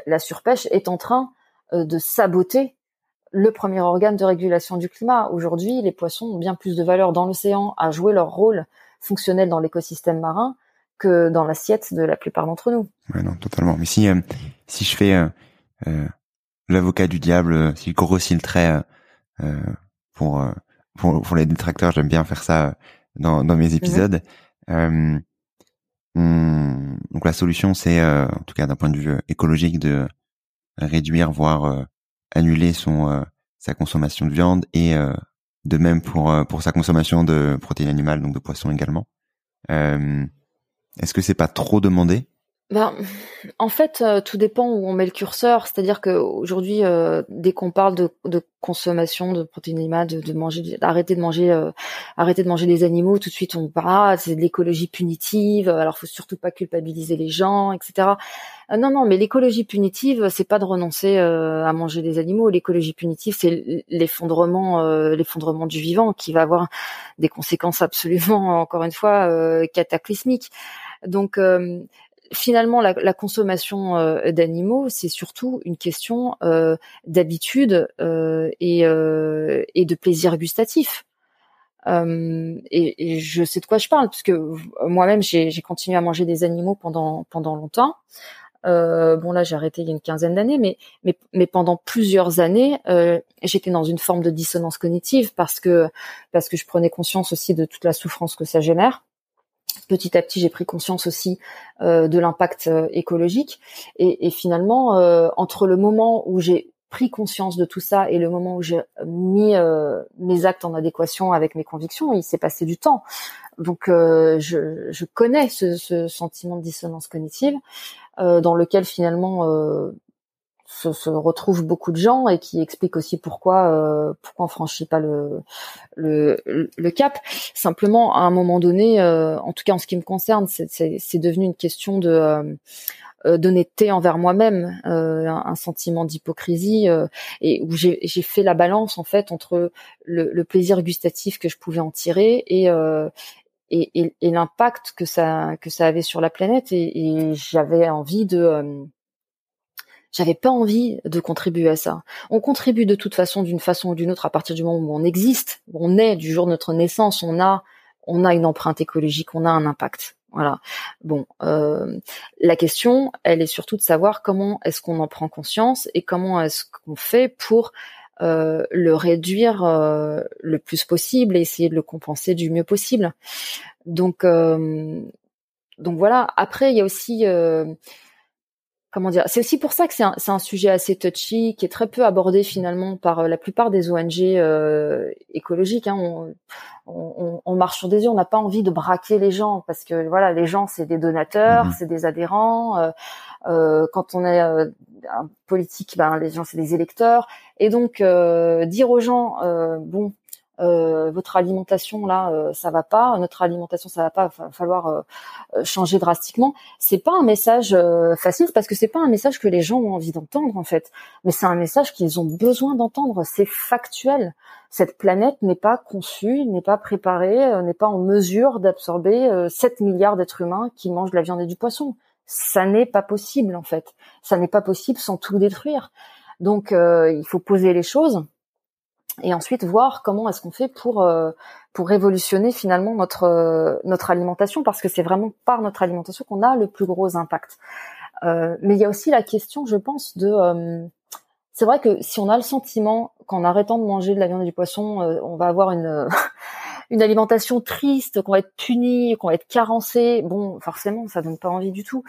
la, surpêche est en train euh, de saboter le premier organe de régulation du climat. Aujourd'hui, les poissons ont bien plus de valeur dans l'océan à jouer leur rôle fonctionnel dans l'écosystème marin que dans l'assiette de la plupart d'entre nous. Ouais, non, totalement. Mais si si je fais l'avocat du diable, si je le trait pour, pour pour les détracteurs, j'aime bien faire ça dans dans mes épisodes. Euh, donc la solution, c'est, euh, en tout cas d'un point de vue euh, écologique, de réduire, voire annuler son sa consommation de viande et de même pour pour sa consommation de protéines animales, donc de poissons également. Est-ce que c'est pas trop demandé? Ben, en fait, euh, tout dépend où on met le curseur. C'est-à-dire qu'aujourd'hui, euh, dès qu'on parle de, de, consommation de protéines animales, de, de manger, d'arrêter de manger, euh, arrêter de manger des animaux, tout de suite on parle, ah, c'est de l'écologie punitive. Alors, faut surtout pas culpabiliser les gens, etc. non, non, mais l'écologie punitive, c'est pas de renoncer à manger des animaux. L'écologie punitive, c'est l'effondrement, l'effondrement du vivant, qui va avoir des conséquences absolument, encore une fois, cataclysmiques. Donc finalement, la, la consommation euh, d'animaux, c'est surtout une question euh, d'habitude euh, et, euh, et, de plaisir gustatif. Et, et, je sais de quoi je parle, puisque moi-même, j'ai continué à manger des animaux pendant pendant longtemps. bon là, j'ai arrêté il y a une quinzaine d'années, mais, mais mais pendant plusieurs années, j'étais dans une forme de dissonance cognitive parce que parce que je prenais conscience aussi de toute la souffrance que ça génère petit à petit, j'ai pris conscience aussi euh, de l'impact euh, écologique. Et, finalement, euh, entre le moment où j'ai pris conscience de tout ça et le moment où j'ai mis mes actes en adéquation avec mes convictions, il s'est passé du temps. Donc, je, connais ce, sentiment de dissonance cognitive dans lequel finalement se, se retrouvent beaucoup de gens et qui explique aussi pourquoi euh, pourquoi on franchit pas le, le, le cap. Simplement, à un moment donné, euh, en tout cas en ce qui me concerne, c'est devenu une question de euh, euh, d'honnêteté envers moi-même, euh, un, sentiment d'hypocrisie et où j'ai fait la balance en fait entre le, le, plaisir gustatif que je pouvais en tirer et et, et, et l'impact que ça que ça avait sur la planète et, et j'avais envie de j'avais pas envie de contribuer à ça. On contribue de toute façon, d'une façon ou d'une autre, à partir du moment où on existe, on est du jour de notre naissance, on a, on a une empreinte écologique, on a un impact. Voilà. Bon, euh, la question, elle est surtout de savoir comment est-ce qu'on en prend conscience et comment est-ce qu'on fait pour euh, le réduire euh, le plus possible et essayer de le compenser du mieux possible. Donc, donc voilà. Après, il y a aussi comment dire C'est aussi pour ça que c'est un, un, sujet assez touchy, qui est très peu abordé finalement par euh, la plupart des ONG euh, écologiques. Hein. On, on, on, marche sur des yeux, on n'a pas envie de braquer les gens parce que voilà, les gens c'est des donateurs, mmh c'est des adhérents. Euh, euh, quand on est euh, un politique, ben les gens c'est des électeurs. Et donc dire aux gens, bon, euh, votre alimentation là euh, ça va pas, notre alimentation ça va pas, va falloir euh, changer drastiquement. C'est pas un message facile parce que c'est pas un message que les gens ont envie d'entendre en fait, mais c'est un message qu'ils ont besoin d'entendre. C'est factuel. Cette planète n'est pas conçue, n'est pas préparée, n'est pas en mesure d'absorber 7 milliards d'êtres humains qui mangent de la viande et du poisson. Ça n'est pas possible en fait. Ça n'est pas possible sans tout détruire. Donc il faut poser les choses et ensuite voir comment est-ce qu'on fait pour euh, pour révolutionner finalement notre euh, notre alimentation parce que c'est vraiment par notre alimentation qu'on a le plus gros impact. Euh, mais il y a aussi la question, je pense, de euh, c'est vrai que si on a le sentiment qu'en arrêtant de manger de la viande et du poisson, on va avoir une une alimentation triste, qu'on va être puni, qu'on va être carencé, bon, forcément, ça donne pas envie du tout.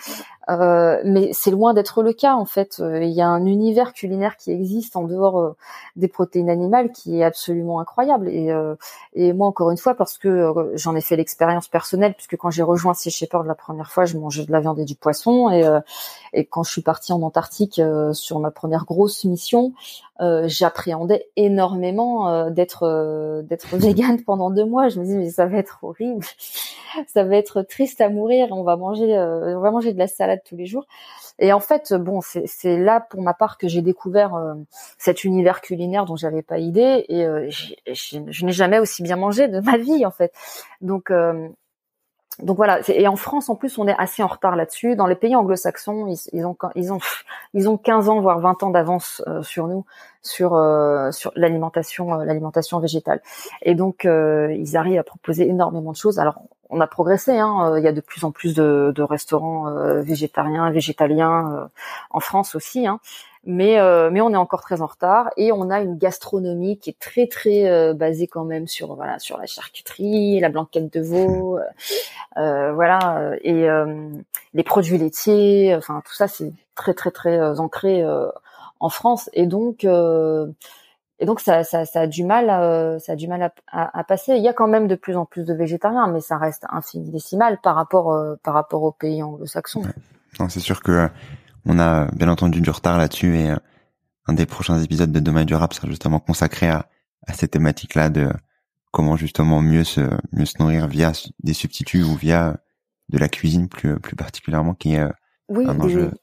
Euh, mais c'est loin d'être le cas en fait. Euh, il y a un univers culinaire qui existe en dehors euh, des protéines animales qui est absolument incroyable. Et, et moi, encore une fois, parce que j'en ai fait l'expérience personnelle, puisque quand j'ai rejoint Sea Shepherd la première fois, je mangeais de la viande et du poisson, et, et quand je suis partie en Antarctique sur ma première grosse mission, euh, j'appréhendais énormément euh, d'être euh, d'être végane pendant deux mois. Je me disais mais ça va être horrible, ça va être triste à mourir. On va manger on va manger de la salade tous les jours. Et en fait, bon, c'est là pour ma part que j'ai découvert cet univers culinaire dont j'avais pas idée et je n'ai jamais aussi bien mangé de ma vie en fait. Donc donc voilà, et en France en plus on est assez en retard là-dessus. Dans les pays anglo-saxons, ils, ont ils ont ils ont 15 ans voire 20 ans d'avance euh, sur nous sur euh, sur l'alimentation euh, l'alimentation végétale. Et donc ils arrivent à proposer énormément de choses. Alors on a progressé, hein, il y a de plus en plus de, de restaurants végétariens, végétaliens en France aussi. Hein mais euh, mais on est encore très en retard et on a une gastronomie qui est très très euh, basée quand même sur voilà sur la charcuterie, la blanquette de veau, euh, euh voilà et les produits laitiers, enfin tout ça c'est très très très ancré en France et donc et donc ça, ça, a du mal, ça a du mal à, à, passer. Il y a quand même de plus en plus de végétariens, mais ça reste infinitésimal par rapport par rapport aux pays anglo-saxons. Non, c'est sûr que on a bien entendu du retard là-dessus et euh, un des prochains épisodes de Demain durable sera justement consacré à, à cette thématique-là de comment justement mieux se mieux se nourrir via des substituts ou via de la cuisine plus plus particulièrement qui est euh, oui,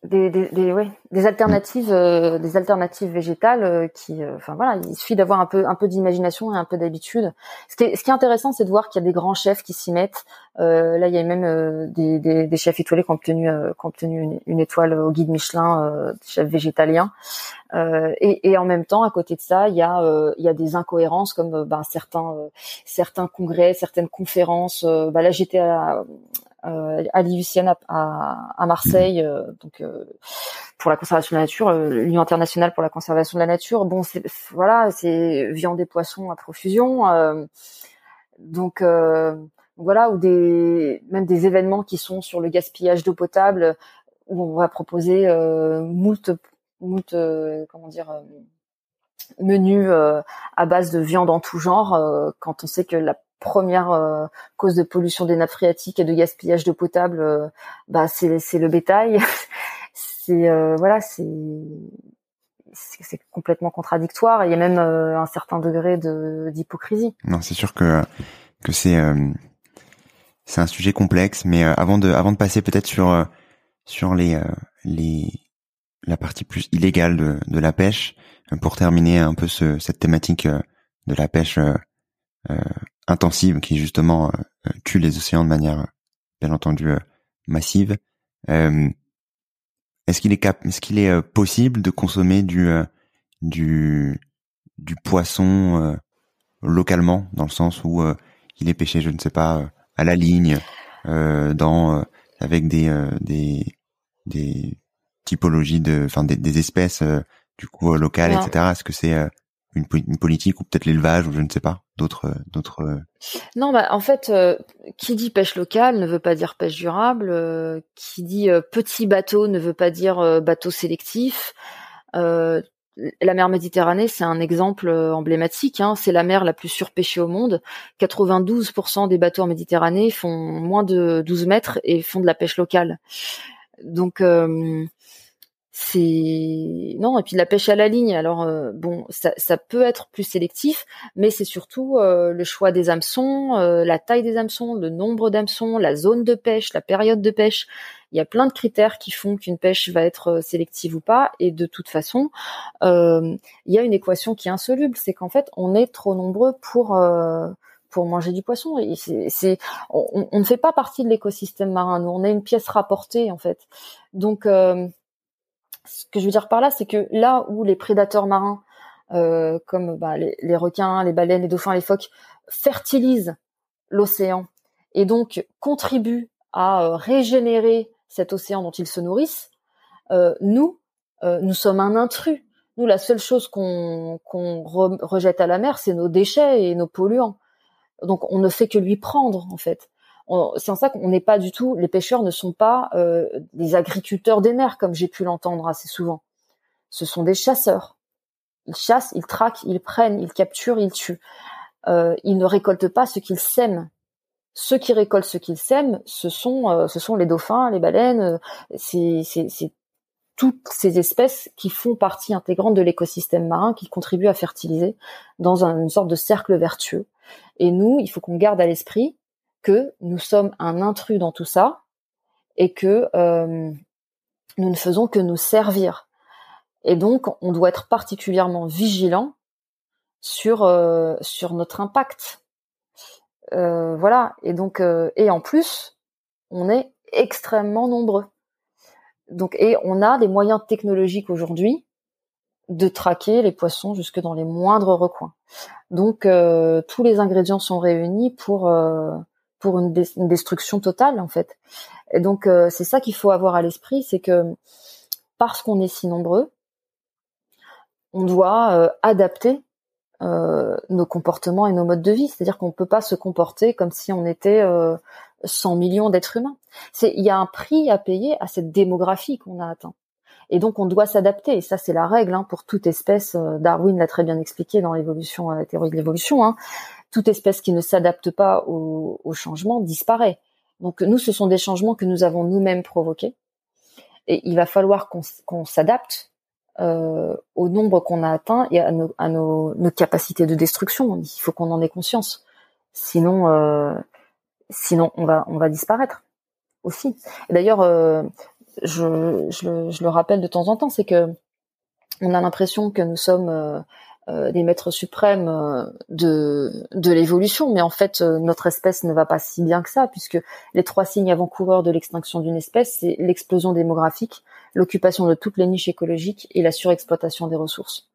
des, des, des, ouais, des alternatives, euh, des alternatives végétales euh, qui, euh, enfin voilà, il suffit d'avoir un peu, un peu d'imagination et un peu d'habitude. Ce qui est, ce qui est intéressant, c'est de voir qu'il y a des grands chefs qui s'y mettent. là, il y a même des, des, des, chefs étoilés qui ont obtenu, qui ont obtenu une, étoile au guide Michelin, chefs végétaliens. Et, et, en même temps, à côté de ça, il y a, il y a des incohérences comme ben, certains, certains congrès, certaines conférences. bah, là, j'étais à, euh, à l'IUCN à, Marseille, euh, donc euh, pour la conservation de la nature, l'Union internationale pour la conservation de la nature. Bon, c'est voilà, c'est viande et poissons à profusion. donc voilà, ou même des événements qui sont sur le gaspillage d'eau potable, où on va proposer moult, moult comment dire menus à base de viande en tout genre, quand on sait que la première euh, cause de pollution des nappes phréatiques et de gaspillage d'eau potable, euh, bah c'est c'est le bétail. c'est euh, voilà, c'est c'est complètement contradictoire. il y a même un certain degré de d'hypocrisie. Non, c'est sûr que que c'est c'est un sujet complexe. Mais avant de avant de passer peut-être sur sur les les la partie plus illégale de, de la pêche, pour terminer un peu ce, cette thématique de la pêche intensive qui justement euh, euh, tue les océans de manière euh, bien entendu massive. est-ce qu'il est cap est-ce qu'il est possible de consommer du du du poisson localement dans le sens où il est pêché je ne sais pas à la ligne dans avec des des des typologies de enfin des, des espèces du coup locales etc est-ce que c'est une, politique ou peut-être l'élevage ou je ne sais pas d'autres d'autres euh, non bah en fait euh, qui dit pêche locale ne veut pas dire pêche durable euh, qui dit petit bateau ne veut pas dire bateau sélectif la mer Méditerranée, c'est un exemple emblématique. Hein. C'est la mer la plus surpêchée au monde. 92% des bateaux en Méditerranée font moins de 12 mètres et font de la pêche locale. Donc, c'est non et puis la pêche à la ligne alors euh, bon ça, peut être plus sélectif mais c'est surtout euh, le choix des hameçons euh, la taille des hameçons le nombre d'hameçons la zone de pêche la période de pêche il y a plein de critères qui font qu'une pêche va être sélective ou pas et de toute façon il y a une équation qui est insoluble c'est qu'en fait on est trop nombreux pour pour manger du poisson. On, ne fait pas partie de l'écosystème marin. Nous, on est une pièce rapportée en fait. Donc, ce que je veux dire par là, c'est que là où les prédateurs marins, euh, comme bah, les, requins, les baleines, les dauphins, les phoques, fertilisent l'océan et donc contribuent à euh, régénérer cet océan dont ils se nourrissent, euh, nous, nous sommes un intrus. Nous, la seule chose qu'on rejette à la mer, c'est nos déchets et nos polluants. Donc, on ne fait que lui prendre, en fait c'est en ça qu'on n'est pas du tout, les pêcheurs ne sont pas euh, des agriculteurs des mers, comme j'ai pu l'entendre assez souvent. Ce sont des chasseurs. Ils chassent, ils traquent, ils prennent, ils capturent, ils tuent. Euh, ils ne récoltent pas ce qu'ils sèment. Ceux qui récoltent ce qu'ils sèment, ce sont, euh, ce sont les dauphins, les baleines. C'est, c'est, toutes ces espèces qui font partie intégrante de l'écosystème marin, qui contribuent à fertiliser dans une sorte de cercle vertueux. Et nous, il faut qu'on garde à l'esprit que nous sommes un intrus dans tout ça et que euh, nous ne faisons que nous servir. Et donc, on doit être particulièrement vigilant sur euh, sur notre impact. Euh, voilà. Et donc, et en plus, on est extrêmement nombreux. Donc, et on a des moyens technologiques aujourd'hui de traquer les poissons jusque dans les moindres recoins. Donc, tous les ingrédients sont réunis pour pour une, destruction totale en fait. Et donc, euh, c'est ça qu'il faut avoir à l'esprit, c'est que parce qu'on est si nombreux, on doit adapter nos comportements et nos modes de vie. C'est-à-dire qu'on ne peut pas se comporter comme si on était 100 millions d'êtres humains. Il y a un prix à payer à cette démographie qu'on a atteint. Et donc on doit s'adapter. Et ça c'est la règle hein, pour toute espèce. Euh, Darwin l'a très bien expliqué dans l'évolution, euh, la théorie de l'évolution. Hein. Toute espèce qui ne s'adapte pas au, au, changement disparaît. Donc nous, ce sont des changements que nous avons nous-mêmes provoqués. Et il va falloir qu'on s'adapte euh, au nombre qu'on a atteint et à, nos, à nos, nos, capacités de destruction. Il faut qu'on en ait conscience. Sinon, euh, sinon on va on va disparaître aussi. D'ailleurs, euh, je, le rappelle de temps en temps, c'est que on a l'impression que nous sommes euh, euh des maîtres suprêmes euh, de l'évolution, mais en fait notre espèce ne va pas si bien que ça, puisque les trois signes avant-coureurs de l'extinction d'une espèce, c'est l'explosion démographique, l'occupation de toutes les niches écologiques et la surexploitation des ressources.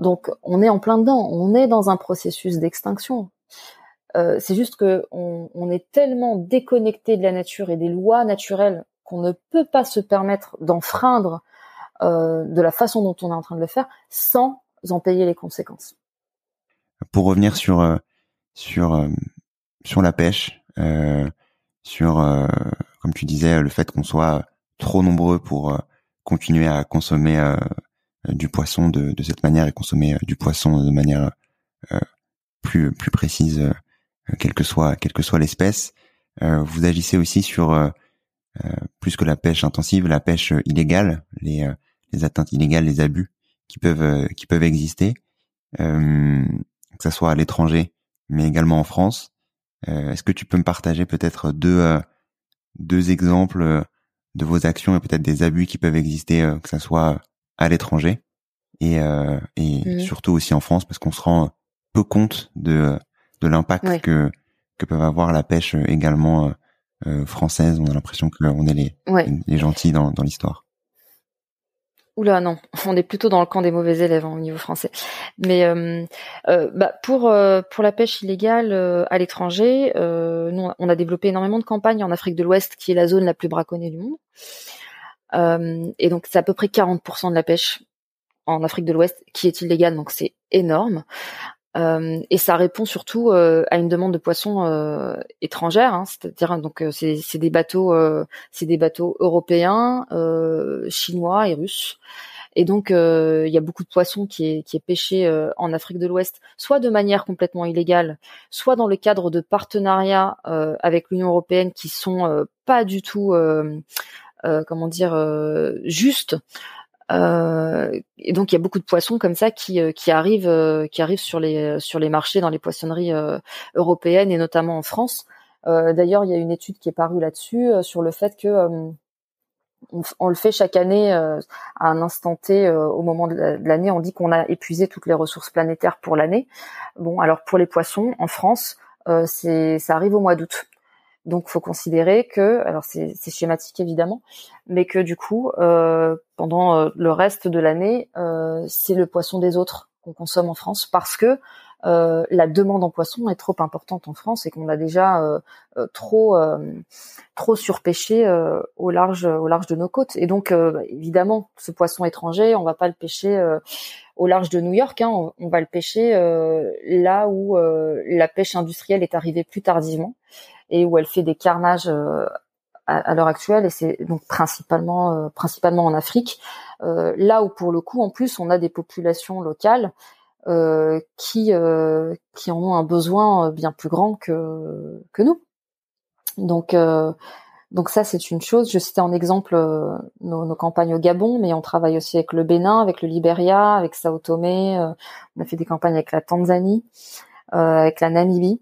Donc on est en plein dedans, on est dans un processus d'extinction. C'est juste que on, est tellement déconnecté de la nature et des lois naturelles qu'on ne peut pas se permettre d'enfreindre euh, de la façon dont on est en train de le faire sans en payer les conséquences. Pour revenir sur euh, sur sur la pêche, sur comme tu disais le fait qu'on soit trop nombreux pour continuer à consommer du poisson de, de, cette manière et consommer du poisson de manière plus plus précise euh, quelle que soit quelle que soit l'espèce. Euh, vous agissez aussi sur euh, plus que la pêche intensive, la pêche illégale, les les atteintes illégales, les abus qui peuvent qui peuvent exister, que ce soit à l'étranger, mais également en France. Est-ce que tu peux me partager peut-être deux deux exemples de vos actions et peut-être des abus qui peuvent exister, que ce soit à l'étranger et, et mmh. surtout aussi en France, parce qu'on se rend peu compte de de l'impact que que peuvent avoir la pêche euh, également euh, euh, française. On a l'impression qu'on est les, les gentils dans, dans l'histoire. Oula non, on est plutôt dans le camp des mauvais élèves hein, au niveau français. Mais bah, pour pour la pêche illégale à l'étranger, nous on a développé énormément de campagnes en Afrique de l'Ouest, qui est la zone la plus braconnée du monde. et donc c'est à peu près 40% de la pêche en Afrique de l'Ouest qui est illégale, donc c'est énorme. Euh, et ça répond surtout euh, à une demande de poissons euh, étrangères, hein, c'est-à-dire donc euh, c'est des bateaux, c'est des bateaux européens, chinois et russes. Et donc il y a beaucoup de poissons qui est, qui est pêché en Afrique de l'Ouest, soit de manière complètement illégale, soit dans le cadre de partenariats avec l'Union européenne qui sont pas du tout, comment dire, justes. Euh, et donc il y a beaucoup de poissons comme ça qui, euh, qui arrivent euh, qui arrivent sur les sur les marchés dans les poissonneries européennes et notamment en France. D'ailleurs, il y a une étude qui est parue là-dessus sur le fait que on, le fait chaque année à un instant T au moment de l'année. On dit qu'on a épuisé toutes les ressources planétaires pour l'année. Bon, alors pour les poissons en France, c'est ça arrive au mois d'août. Donc, faut considérer que, alors c'est schématique évidemment, mais que du coup, euh, pendant euh, le reste de l'année, euh, c'est le poisson des autres qu'on consomme en France parce que euh, la demande en poisson est trop importante en France et qu'on a déjà euh, euh, trop trop surpêché au large au large de nos côtes. Et donc évidemment, ce poisson étranger, on va pas le pêcher au large de New York, hein, on, on, va le pêcher là où la pêche industrielle est arrivée plus tardivement et où elle fait des carnages à, l'heure actuelle et c'est donc principalement principalement en Afrique là où pour le coup en plus on a des populations locales euh, qui euh, qui en ont un besoin euh, bien plus grand que que nous. Donc Donc ça, c'est une chose. Je citais en exemple nos, campagnes au Gabon, mais on travaille aussi avec le Bénin, avec le Libéria, avec Sao Tomé. on a fait des campagnes avec la Tanzanie, avec la Namibie.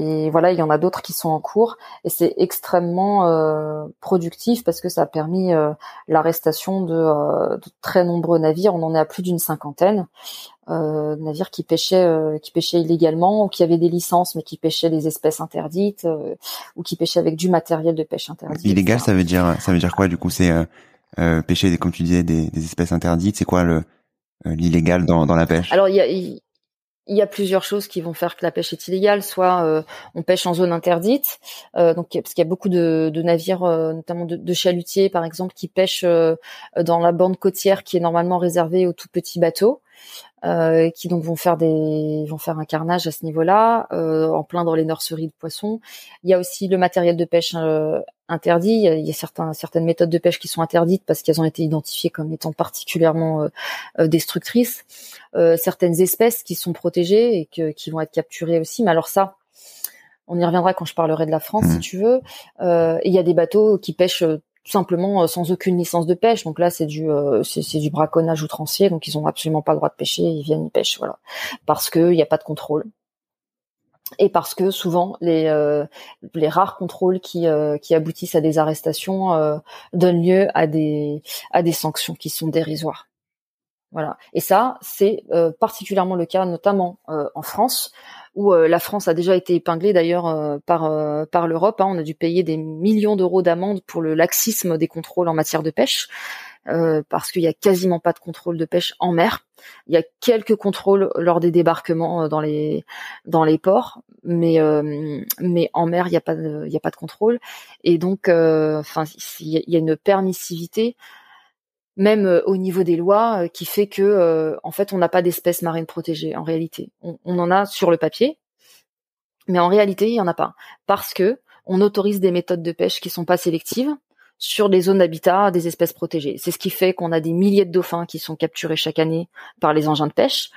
Et voilà, il y en a d'autres qui sont en cours et c'est extrêmement euh, productif parce que ça a permis euh, l'arrestation de, euh, de, très nombreux navires. On en est à plus d'une cinquantaine de navires qui pêchaient, qui pêchaient illégalement ou qui avaient des licences mais qui pêchaient des espèces interdites ou qui pêchaient avec du matériel de pêche interdit. Illégal, ça veut dire ça veut dire quoi du coup? C'est pêcher, comme tu disais, des, des espèces interdites. C'est quoi le l'illégal dans, dans la pêche? Alors il y a il y a plusieurs choses qui vont faire que la pêche est illégale. Soit euh, on pêche en zone interdite, euh, donc parce qu'il y a beaucoup de, navires, euh, notamment de, de, chalutiers par exemple, qui pêchent dans la bande côtière qui est normalement réservée aux tout petits bateaux. Qui donc vont faire des vont faire un carnage à ce niveau-là, en plein dans les nurseries de poissons. Il y a aussi le matériel de pêche interdit. Il y a, certains, certaines méthodes de pêche qui sont interdites parce qu'elles ont été identifiées comme étant particulièrement destructrices. Euh, certaines espèces qui sont protégées et que, qui vont être capturées aussi. Mais alors ça, on y reviendra quand je parlerai de la France, si mmh. tu veux. Euh, il y a des bateaux qui pêchent euh, tout simplement sans aucune licence de pêche. Donc là, c'est du c'est du braconnage outrancier. Donc ils ont absolument pas le droit de pêcher. Ils viennent, ils pêchent, voilà, parce que il n'y a pas de contrôle et parce que souvent les les rares contrôles qui qui aboutissent à des arrestations donnent lieu à des à des sanctions qui sont dérisoires. Voilà. Et ça, c'est euh, particulièrement le cas, notamment euh, en France, où euh, la France a déjà été épinglée d'ailleurs par par l'Europe. Hein. On a dû payer des millions d'euros d'amende pour le laxisme des contrôles en matière de pêche, parce qu'il y a quasiment pas de contrôle de pêche en mer. Il y a quelques contrôles lors des débarquements dans les dans les ports, mais mais en mer il y a pas de, a pas de contrôle. Et donc, il y a une permissivité même euh, au niveau des lois, euh, qui fait que euh, en fait on n'a pas d'espèces marines protégées en réalité. On, en a sur le papier, mais en réalité il y en a pas parce que on autorise des méthodes de pêche qui sont pas sélectives sur des zones d'habitat des espèces protégées. C'est ce qui fait qu'on a des milliers de dauphins qui sont capturés chaque année par les engins de pêche.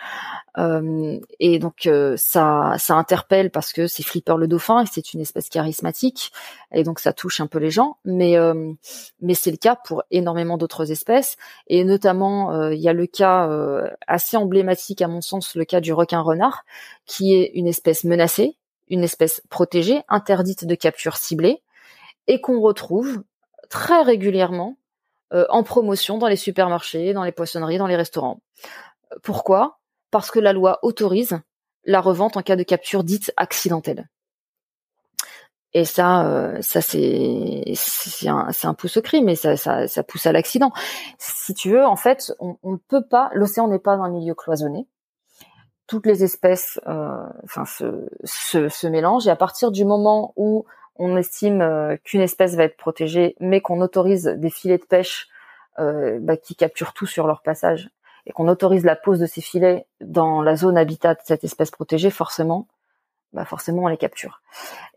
Euh, et donc euh, ça, ça interpelle parce que c'est Flipper le dauphin et c'est une espèce charismatique et donc ça touche un peu les gens. Mais euh, mais c'est le cas pour énormément d'autres espèces et notamment il y a le cas assez emblématique à mon sens, le cas du requin renard qui est une espèce menacée, une espèce protégée, interdite de capture ciblée et qu'on retrouve très régulièrement euh, en promotion dans les supermarchés, dans les poissonneries, dans les restaurants. Pourquoi? Parce que la loi autorise la revente en cas de capture dite accidentelle. Et ça, euh, ça c'est un, un pouce au cri, mais ça, pousse à l'accident. Si tu veux, en fait, on ne peut pas. L'océan n'est pas un milieu cloisonné. Toutes les espèces, euh, se mélangent. Et à partir du moment où on estime euh, qu'une espèce va être protégée, mais qu'on autorise des filets de pêche euh, bah, qui capturent tout sur leur passage, et qu'on autorise la pose de ces filets dans la zone habitat de cette espèce protégée, forcément, bah forcément on les capture.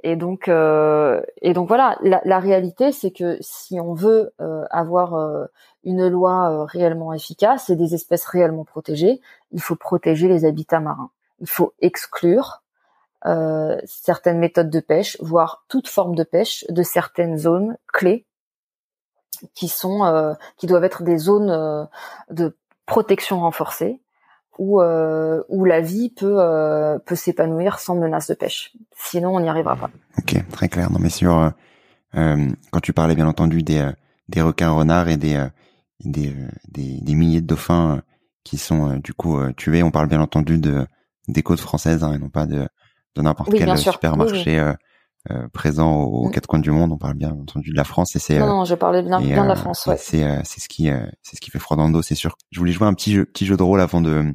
Et donc, euh, et donc voilà, la, réalité c'est que si on veut avoir une loi réellement efficace et des espèces réellement protégées, il faut protéger les habitats marins. Il faut exclure euh, certaines méthodes de pêche, voire toute forme de pêche de certaines zones clés qui sont euh, qui doivent être des zones euh, de protection renforcée où où la vie peut peut s'épanouir sans menace de pêche. Sinon, on n'y arrivera pas. Ok, très clair. Non, mais sur quand tu parlais bien entendu des des requins renards et des des, des, milliers de dauphins qui sont du coup tués, on parle bien entendu de des côtes françaises hein, et non pas de de n'importe quel supermarché euh, euh, présent aux, mm. quatre coins du monde. On parle bien entendu de la France et c'est. Non, non, je parlais bien, bien de la France. Ouais. C'est c'est ce qui c'est ce qui fait froid dans le dos, c'est sûr. Je voulais jouer un petit jeu petit jeu de rôle avant de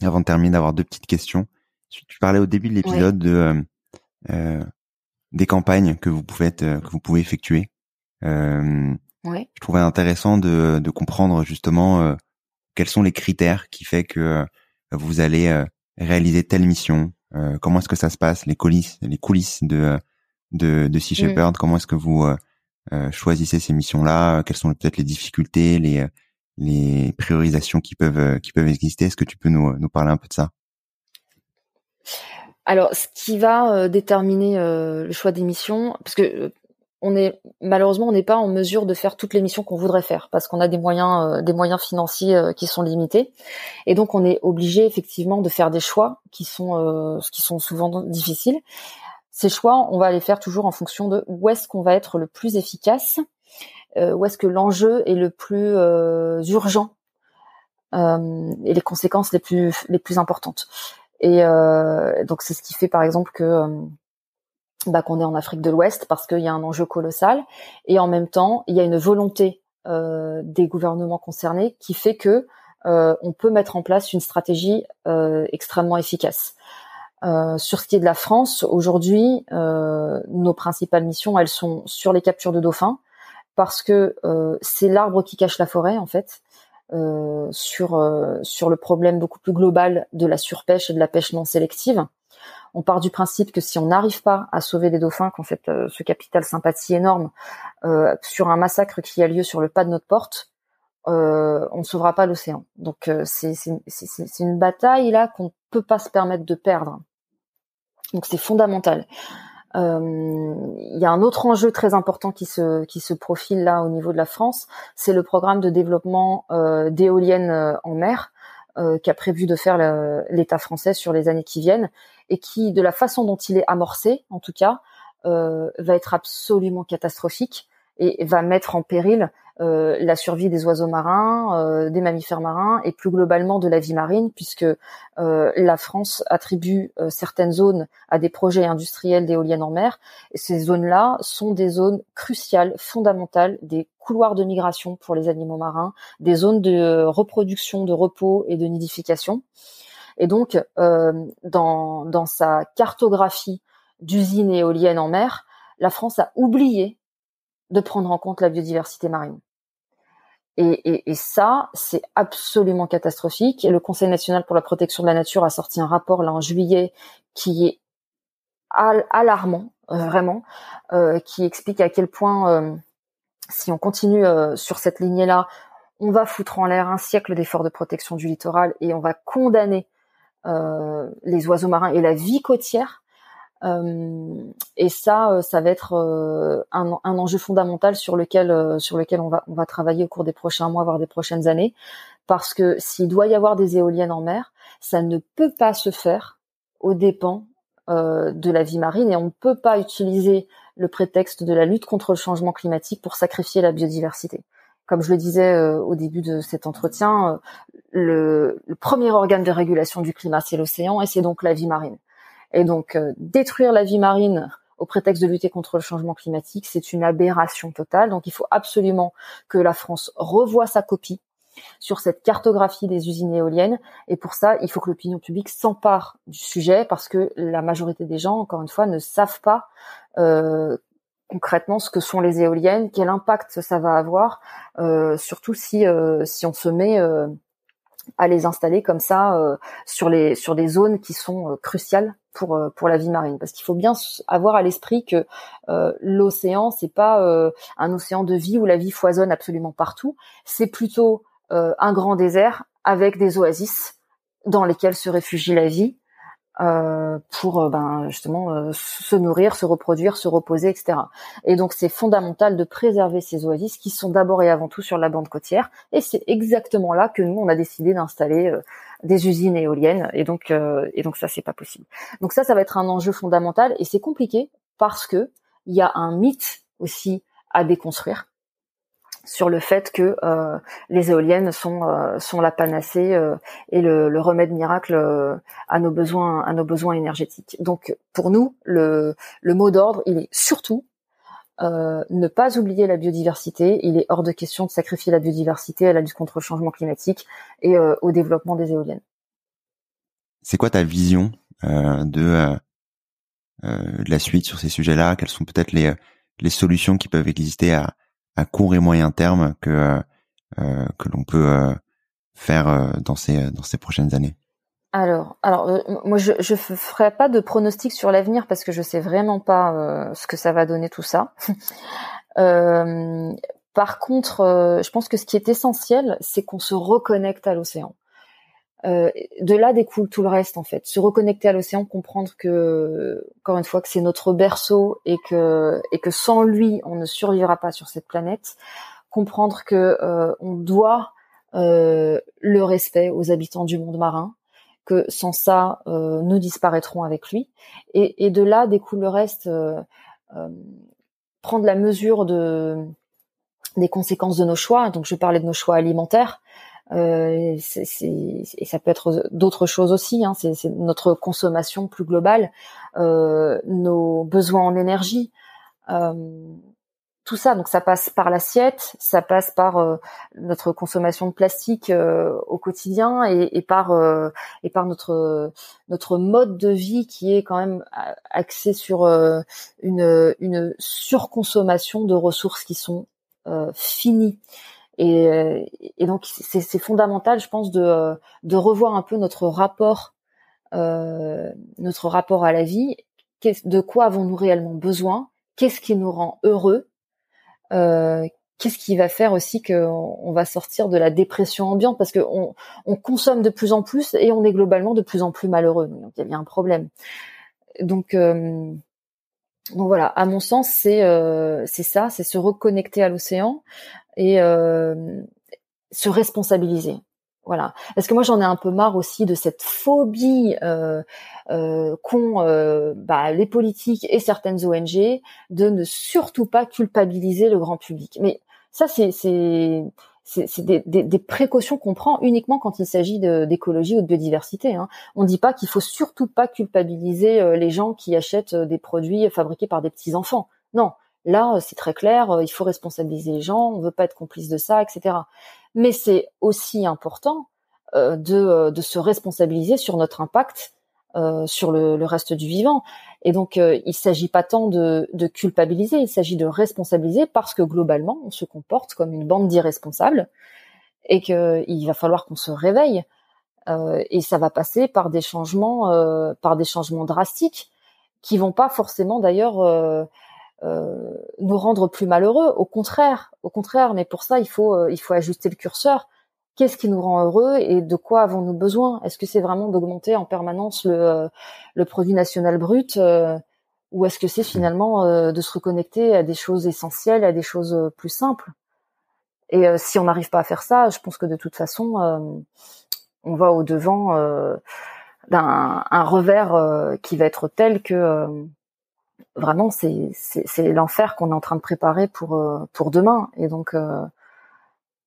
avant de terminer, d'avoir deux petites questions. Tu parlais au début de l'épisode de euh, des campagnes que vous pouvez être, que vous pouvez effectuer. Euh, ouais. Je trouvais intéressant de, de comprendre justement quels sont les critères qui fait que vous allez réaliser telle mission, euh, comment est-ce que ça se passe, les coulisses, les coulisses de de, de Sea mm. Shepherd? Comment est-ce que vous euh, euh, choisissez ces missions-là? Quelles sont peut-être les difficultés, les les priorisations qui peuvent qui peuvent exister? Est-ce que tu peux nous nous parler un peu de ça? Alors, ce qui va déterminer le choix des missions, parce que on est malheureusement on n'est pas en mesure de faire toutes les missions qu'on voudrait faire parce qu'on a des moyens euh, des moyens financiers euh, qui sont limités et donc on est obligé effectivement de faire des choix qui sont euh, qui sont souvent difficiles. Ces choix, on va les faire toujours en fonction de où est-ce qu'on va être le plus efficace, où est-ce que l'enjeu est le plus urgent et les conséquences les plus les plus importantes. Et donc c'est ce qui fait par exemple que bah, qu'on est en Afrique de l'Ouest parce qu'il y a un enjeu colossal et en même temps il y a une volonté euh, des gouvernements concernés qui fait que euh, on peut mettre en place une stratégie euh, extrêmement efficace. Sur ce qui est de la France, aujourd'hui, nos principales missions, elles sont sur les captures de dauphins, parce que c'est l'arbre qui cache la forêt, en fait, sur sur le problème beaucoup plus global de la surpêche et de la pêche non sélective. On part du principe que si on n'arrive pas à sauver les dauphins, qu'en fait euh, ce capital sympathie énorme euh, sur un massacre qui a lieu sur le pas de notre porte, euh, on ne sauvera pas l'océan. Donc c'est une bataille là qu'on ne peut pas se permettre de perdre. Donc c'est fondamental. Il y a un autre enjeu très important qui se qui se profile là au niveau de la France, c'est le programme de développement d'éoliennes en mer qu'a prévu de faire l'État français sur les années qui viennent et qui, de la façon dont il est amorcé, en tout cas, euh, va être absolument catastrophique et va mettre en péril euh, la survie des oiseaux marins, euh, des mammifères marins et plus globalement de la vie marine, puisque la France attribue certaines zones à des projets industriels d'éoliennes en mer. Ces zones-là sont des zones cruciales, fondamentales, des couloirs de migration pour les animaux marins, des zones de reproduction, de repos et de nidification. Et donc, euh, dans, dans sa cartographie d'usines éoliennes en mer, la France a oublié de prendre en compte la biodiversité marine. Et, et, et ça, c'est absolument catastrophique. Et le Conseil national pour la protection de la nature a sorti un rapport là en juillet qui est alarmant, euh, vraiment, euh, qui explique à quel point, euh, si on continue euh, sur cette lignée-là, on va foutre en l'air un siècle d'efforts de protection du littoral et on va condamner les oiseaux marins et la vie côtière. Euh, et ça, euh, ça va être un, un, enjeu fondamental sur lequel sur lequel on va on va travailler au cours des prochains mois, voire des prochaines années, parce que s'il doit y avoir des éoliennes en mer, ça ne peut pas se faire aux dépens de la vie marine et on ne peut pas utiliser le prétexte de la lutte contre le changement climatique pour sacrifier la biodiversité comme je le disais euh, au début de cet entretien, euh, le, premier organe de régulation du climat, c'est l'océan et c'est donc la vie marine. Et donc euh, détruire la vie marine au prétexte de lutter contre le changement climatique, c'est une aberration totale. Donc il faut absolument que la France revoie sa copie sur cette cartographie des usines éoliennes. Et pour ça, il faut que l'opinion publique s'empare du sujet parce que la majorité des gens, encore une fois, ne savent pas euh, concrètement ce que sont les éoliennes, quel impact ça va avoir, euh, surtout si euh, si on se met euh, à les installer comme ça sur les sur des zones qui sont cruciales pour pour la vie marine. Parce qu'il faut bien avoir à l'esprit que l'océan c'est pas un océan de vie où la vie foisonne absolument partout. C'est plutôt un grand désert avec des oasis dans lesquelles se réfugie la vie euh, pour euh, ben, justement euh, se nourrir, se reproduire, se reposer, etc. Et donc c'est fondamental de préserver ces oasis qui sont d'abord et avant tout sur la bande côtière. Et c'est exactement là que nous on a décidé d'installer des usines éoliennes. Et donc et donc ça c'est pas possible. Donc ça ça va être un enjeu fondamental et c'est compliqué parce que il y a un mythe aussi à déconstruire sur le fait que euh, les éoliennes sont euh, sont la panacée euh, et le, le, remède miracle à nos besoins à nos besoins énergétiques. Donc pour nous le le mot d'ordre il est surtout ne pas oublier la biodiversité. Il est hors de question de sacrifier la biodiversité à la lutte contre le changement climatique et au développement des éoliennes. C'est quoi ta vision de, de la suite sur ces sujets-là? Quelles sont peut-être les les solutions qui peuvent exister à à court et moyen terme que euh, que l'on peut euh, faire euh, dans ces dans ces prochaines années alors, alors moi je je ferai pas de pronostic sur l'avenir parce que je sais vraiment pas ce que ça va donner tout ça. par contre, je pense que ce qui est essentiel, c'est qu'on se reconnecte à l'océan. De là découle tout le reste en fait. Se reconnecter à l'océan, comprendre que, encore une fois, que c'est notre berceau et que et que sans lui, on ne survivra pas sur cette planète. Comprendre que on doit le respect aux habitants du monde marin, que sans ça, euh, nous disparaîtrons avec lui. Et, et, de là découle le reste, euh, euh, prendre la mesure de, des conséquences de nos choix. Donc je parlais de nos choix alimentaires. Euh, et ça peut être d'autres choses aussi. Hein, c'est, notre consommation plus globale, euh, nos besoins en énergie. Euh, tout ça. Donc ça passe par l'assiette, ça passe par notre consommation de plastique au quotidien et, par notre mode de vie qui est quand même axé sur une surconsommation de ressources qui sont finies. Et, et donc c'est fondamental, je pense, de de revoir un peu notre rapport notre rapport à la vie. De quoi avons-nous réellement besoin? Qu'est-ce qui nous rend heureux? Euh, qu'est-ce qui va faire aussi qu'on on va sortir de la dépression ambiante? Parce qu'on on consomme de plus en plus et on est globalement de plus en plus malheureux. Donc il y a bien un problème. Donc euh, donc voilà, à mon sens, c'est euh, c'est ça, c'est se reconnecter à l'océan et se responsabiliser. Voilà. Parce que moi j'en ai un peu marre aussi de cette phobie euh, euh, qu'ont euh, bah, les politiques et certaines ONG de ne surtout pas culpabiliser le grand public. Mais ça c'est c'est c'est des, des, des, précautions qu'on prend uniquement quand il s'agit d'écologie ou de biodiversité. Hein. On ne dit pas qu'il faut surtout pas culpabiliser euh, les gens qui achètent euh, des produits fabriqués par des petits enfants. Non, là c'est très clair. Il faut responsabiliser les gens. On veut pas être complice de ça, etc mais c'est aussi important euh, de, euh, de, se responsabiliser sur notre impact euh, sur le, le, reste du vivant. Et donc, euh, il s'agit pas tant de, de culpabiliser, il s'agit de responsabiliser parce que globalement, on se comporte comme une bande d'irresponsables et qu'il va falloir qu'on se réveille. Euh, et ça va passer par des changements, par des changements drastiques qui vont pas forcément d'ailleurs euh, nous rendre plus malheureux. Au contraire, au contraire. Mais pour ça, il faut euh, il faut ajuster le curseur. Qu'est-ce qui nous rend heureux et de quoi avons-nous besoin? Est-ce que c'est vraiment d'augmenter en permanence le, euh, le produit national brut ou est-ce que c'est finalement de se reconnecter à des choses essentielles, à des choses plus simples? Et si on n'arrive pas à faire ça, je pense que de toute façon, on va au devant d'un un revers qui va être tel que vraiment c'est l'enfer qu'on est en train de préparer pour euh, pour demain et donc euh,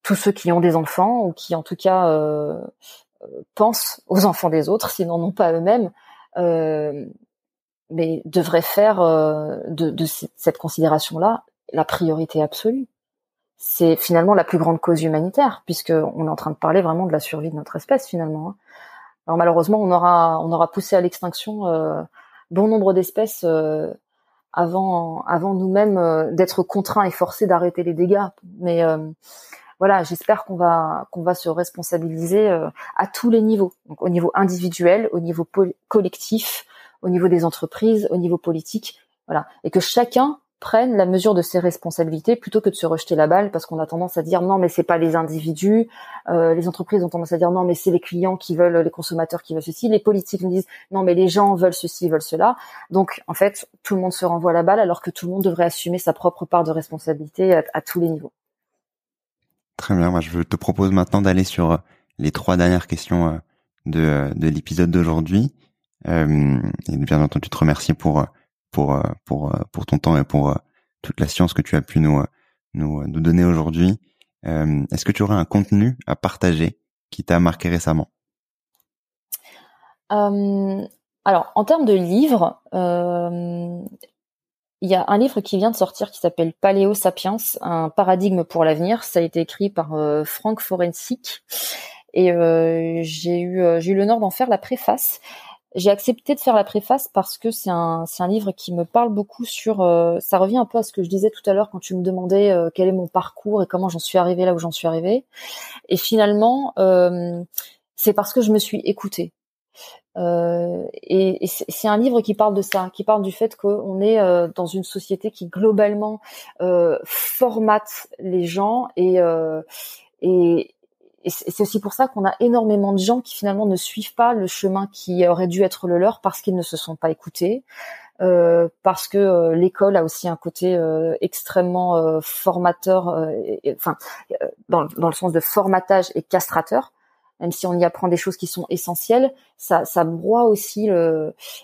tous ceux qui ont des enfants ou qui en tout cas euh, pensent aux enfants des autres sinon non pas eux-mêmes mais devraient faire de, de cette considération là la priorité absolue c'est finalement la plus grande cause humanitaire puisque on est en train de parler vraiment de la survie de notre espèce finalement hein. alors malheureusement on aura on aura poussé à l'extinction bon nombre d'espèces avant avant nous-mêmes euh, d'être contraints et forcés d'arrêter les dégâts. Mais euh, voilà, j'espère qu'on va qu'on va se responsabiliser euh, à tous les niveaux, donc au niveau individuel, au niveau collectif, au niveau des entreprises, au niveau politique, voilà, et que chacun prennent la mesure de ses responsabilités plutôt que de se rejeter la balle parce qu'on a tendance à dire non mais c'est pas les individus, euh, les entreprises ont tendance à dire non mais c'est les clients qui veulent, les consommateurs qui veulent ceci, les politiques nous disent non mais les gens veulent ceci, veulent cela. Donc en fait tout le monde se renvoie la balle alors que tout le monde devrait assumer sa propre part de responsabilité à, tous les niveaux. Très bien, moi je te propose maintenant d'aller sur euh, les trois dernières questions euh, de, de l'épisode d'aujourd'hui. Et bien entendu te remercier pour pour euh, pour euh, pour ton temps et pour euh, toute la science que tu as pu nous nous, nous donner aujourd'hui. Est-ce que tu aurais un contenu à partager qui t'a marqué récemment? Alors, en termes de livres, il y a un livre qui vient de sortir qui s'appelle Paléo Sapiens, un paradigme pour l'avenir. Ça a été écrit par Frank Forensic et j'ai eu j'ai eu l'honneur d'en faire la préface. J'ai accepté de faire la préface parce que c'est un, un livre qui me parle beaucoup sur. Euh, ça revient un peu à ce que je disais tout à l'heure quand tu me demandais euh, quel est mon parcours et comment j'en suis arrivée là où j'en suis arrivée. Et finalement, euh, c'est parce que je me suis écoutée. et, et c'est un livre qui parle de ça, qui parle du fait qu'on est dans une société qui globalement formate les gens et, et et c'est aussi pour ça qu'on a énormément de gens qui finalement ne suivent pas le chemin qui aurait dû être le leur parce qu'ils ne se sont pas écoutés, euh, parce que euh, l'école a aussi un côté euh, extrêmement formateur, enfin dans, dans, le sens de formatage et castrateur. Même si on y apprend des choses qui sont essentielles, ça, ça broie aussi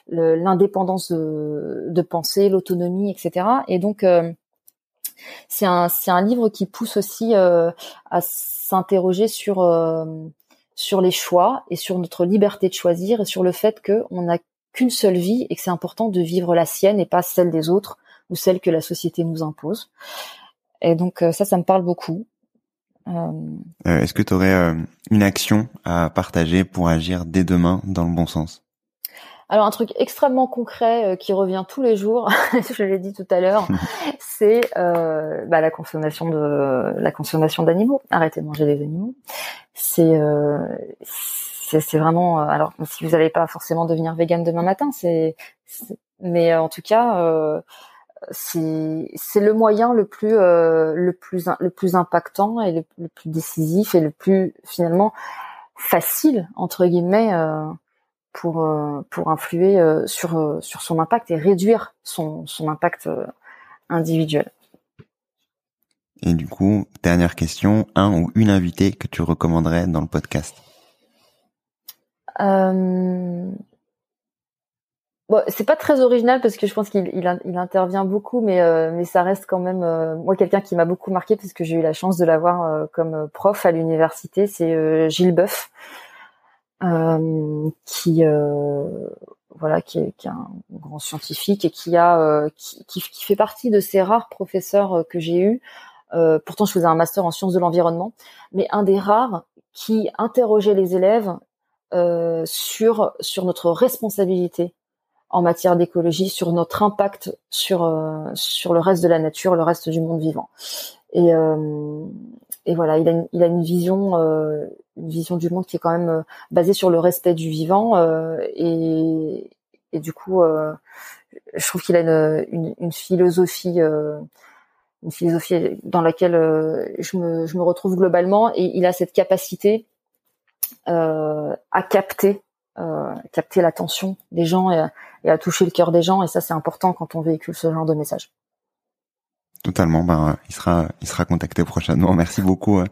l'indépendance de, de pensée, l'autonomie, etc. Et donc c'est un, un livre qui pousse aussi à s'interroger sur sur les choix et sur notre liberté de choisir et sur le fait qu'on a qu'une seule vie et que c'est important de vivre la sienne et pas celle des autres ou celle que la société nous impose. Et donc euh, ça, ça me parle beaucoup. Euh... euh est-ce que tu aurais euh, une action à partager pour agir dès demain dans le bon sens? Alors un truc extrêmement concret qui revient tous les jours, je l'ai dit tout à l'heure, c'est bah, la consommation de la consommation d'animaux. Arrêtez de manger des animaux. C'est c'est vraiment euh, alors si vous n'allez pas forcément devenir vegan demain matin c'est mais euh, en tout cas euh, c'est c'est le moyen le plus le plus le plus impactant et le, plus décisif et le plus finalement facile entre guillemets pour pour influer sur sur son impact et réduire son son impact individuel. Et du coup, dernière question, un ou une invitée que tu recommanderais dans le podcast? Euh... Bon, c'est pas très original parce que je pense qu'il il, intervient beaucoup, mais euh, mais ça reste quand même euh, moi quelqu'un qui m'a beaucoup marqué parce que j'ai eu la chance de l'avoir euh, comme prof à l'université. C'est Gilles Boeuf, qui voilà qui est, qui est, un grand scientifique et qui a qui, qui, qui, fait partie de ces rares professeurs que j'ai eu. pourtant, je faisais un master en sciences de l'environnement, mais un des rares qui interrogeait les élèves euh, sur sur notre responsabilité en matière d'écologie, sur notre impact sur euh, sur le reste de la nature, le reste du monde vivant. Et, euh, et voilà, il a une, il a une vision une vision du monde qui est quand même basée sur le respect du vivant et et du coup je trouve qu'il a une, philosophie une philosophie dans laquelle je me, je me retrouve globalement et il a cette capacité euh, à capter euh, capter l'attention des gens et, à toucher le cœur des gens et ça c'est important quand on véhicule ce genre de message. Totalement, ben il sera il sera contacté prochainement. Merci beaucoup euh,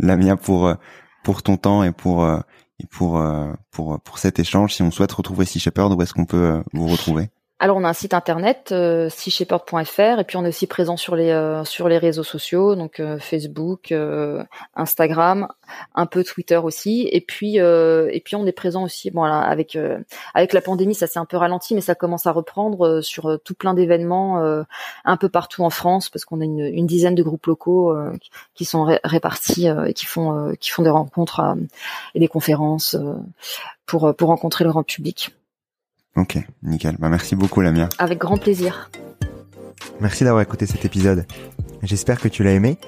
Lamia pour pour ton temps et pour et pour pour pour cet échange. Si on souhaite retrouver Sea Shepherd, où est-ce qu'on peut vous retrouver? Alors on a un site internet euh, et puis on est aussi présent sur les euh, sur les réseaux sociaux donc euh, Facebook, euh, Instagram, un peu Twitter aussi et puis et puis on est présent aussi bon avec avec la pandémie ça s'est un peu ralenti mais ça commence à reprendre sur tout plein d'événements un peu partout en France parce qu'on a une, une, dizaine de groupes locaux qui sont répartis et qui font qui font des rencontres et des conférences pour pour rencontrer le grand public. Ok, nickel. Bah, merci beaucoup, Lamia. Avec grand plaisir. Merci d'avoir écouté cet épisode. J'espère que tu l'as aimé.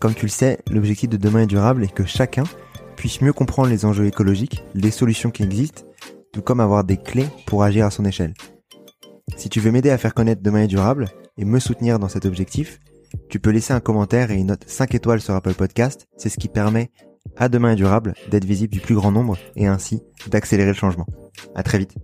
Comme tu le sais, l'objectif de demain est durable et que chacun puisse mieux comprendre les enjeux écologiques, les solutions qui existent, tout comme avoir des clés pour agir à son échelle. Si tu veux m'aider à faire connaître Demain est durable et me soutenir dans cet objectif, tu peux laisser un commentaire et une note 5 étoiles sur Apple Podcast. C'est ce qui permet à Demain est durable d'être visible du plus grand nombre et ainsi d'accélérer le changement. À très vite.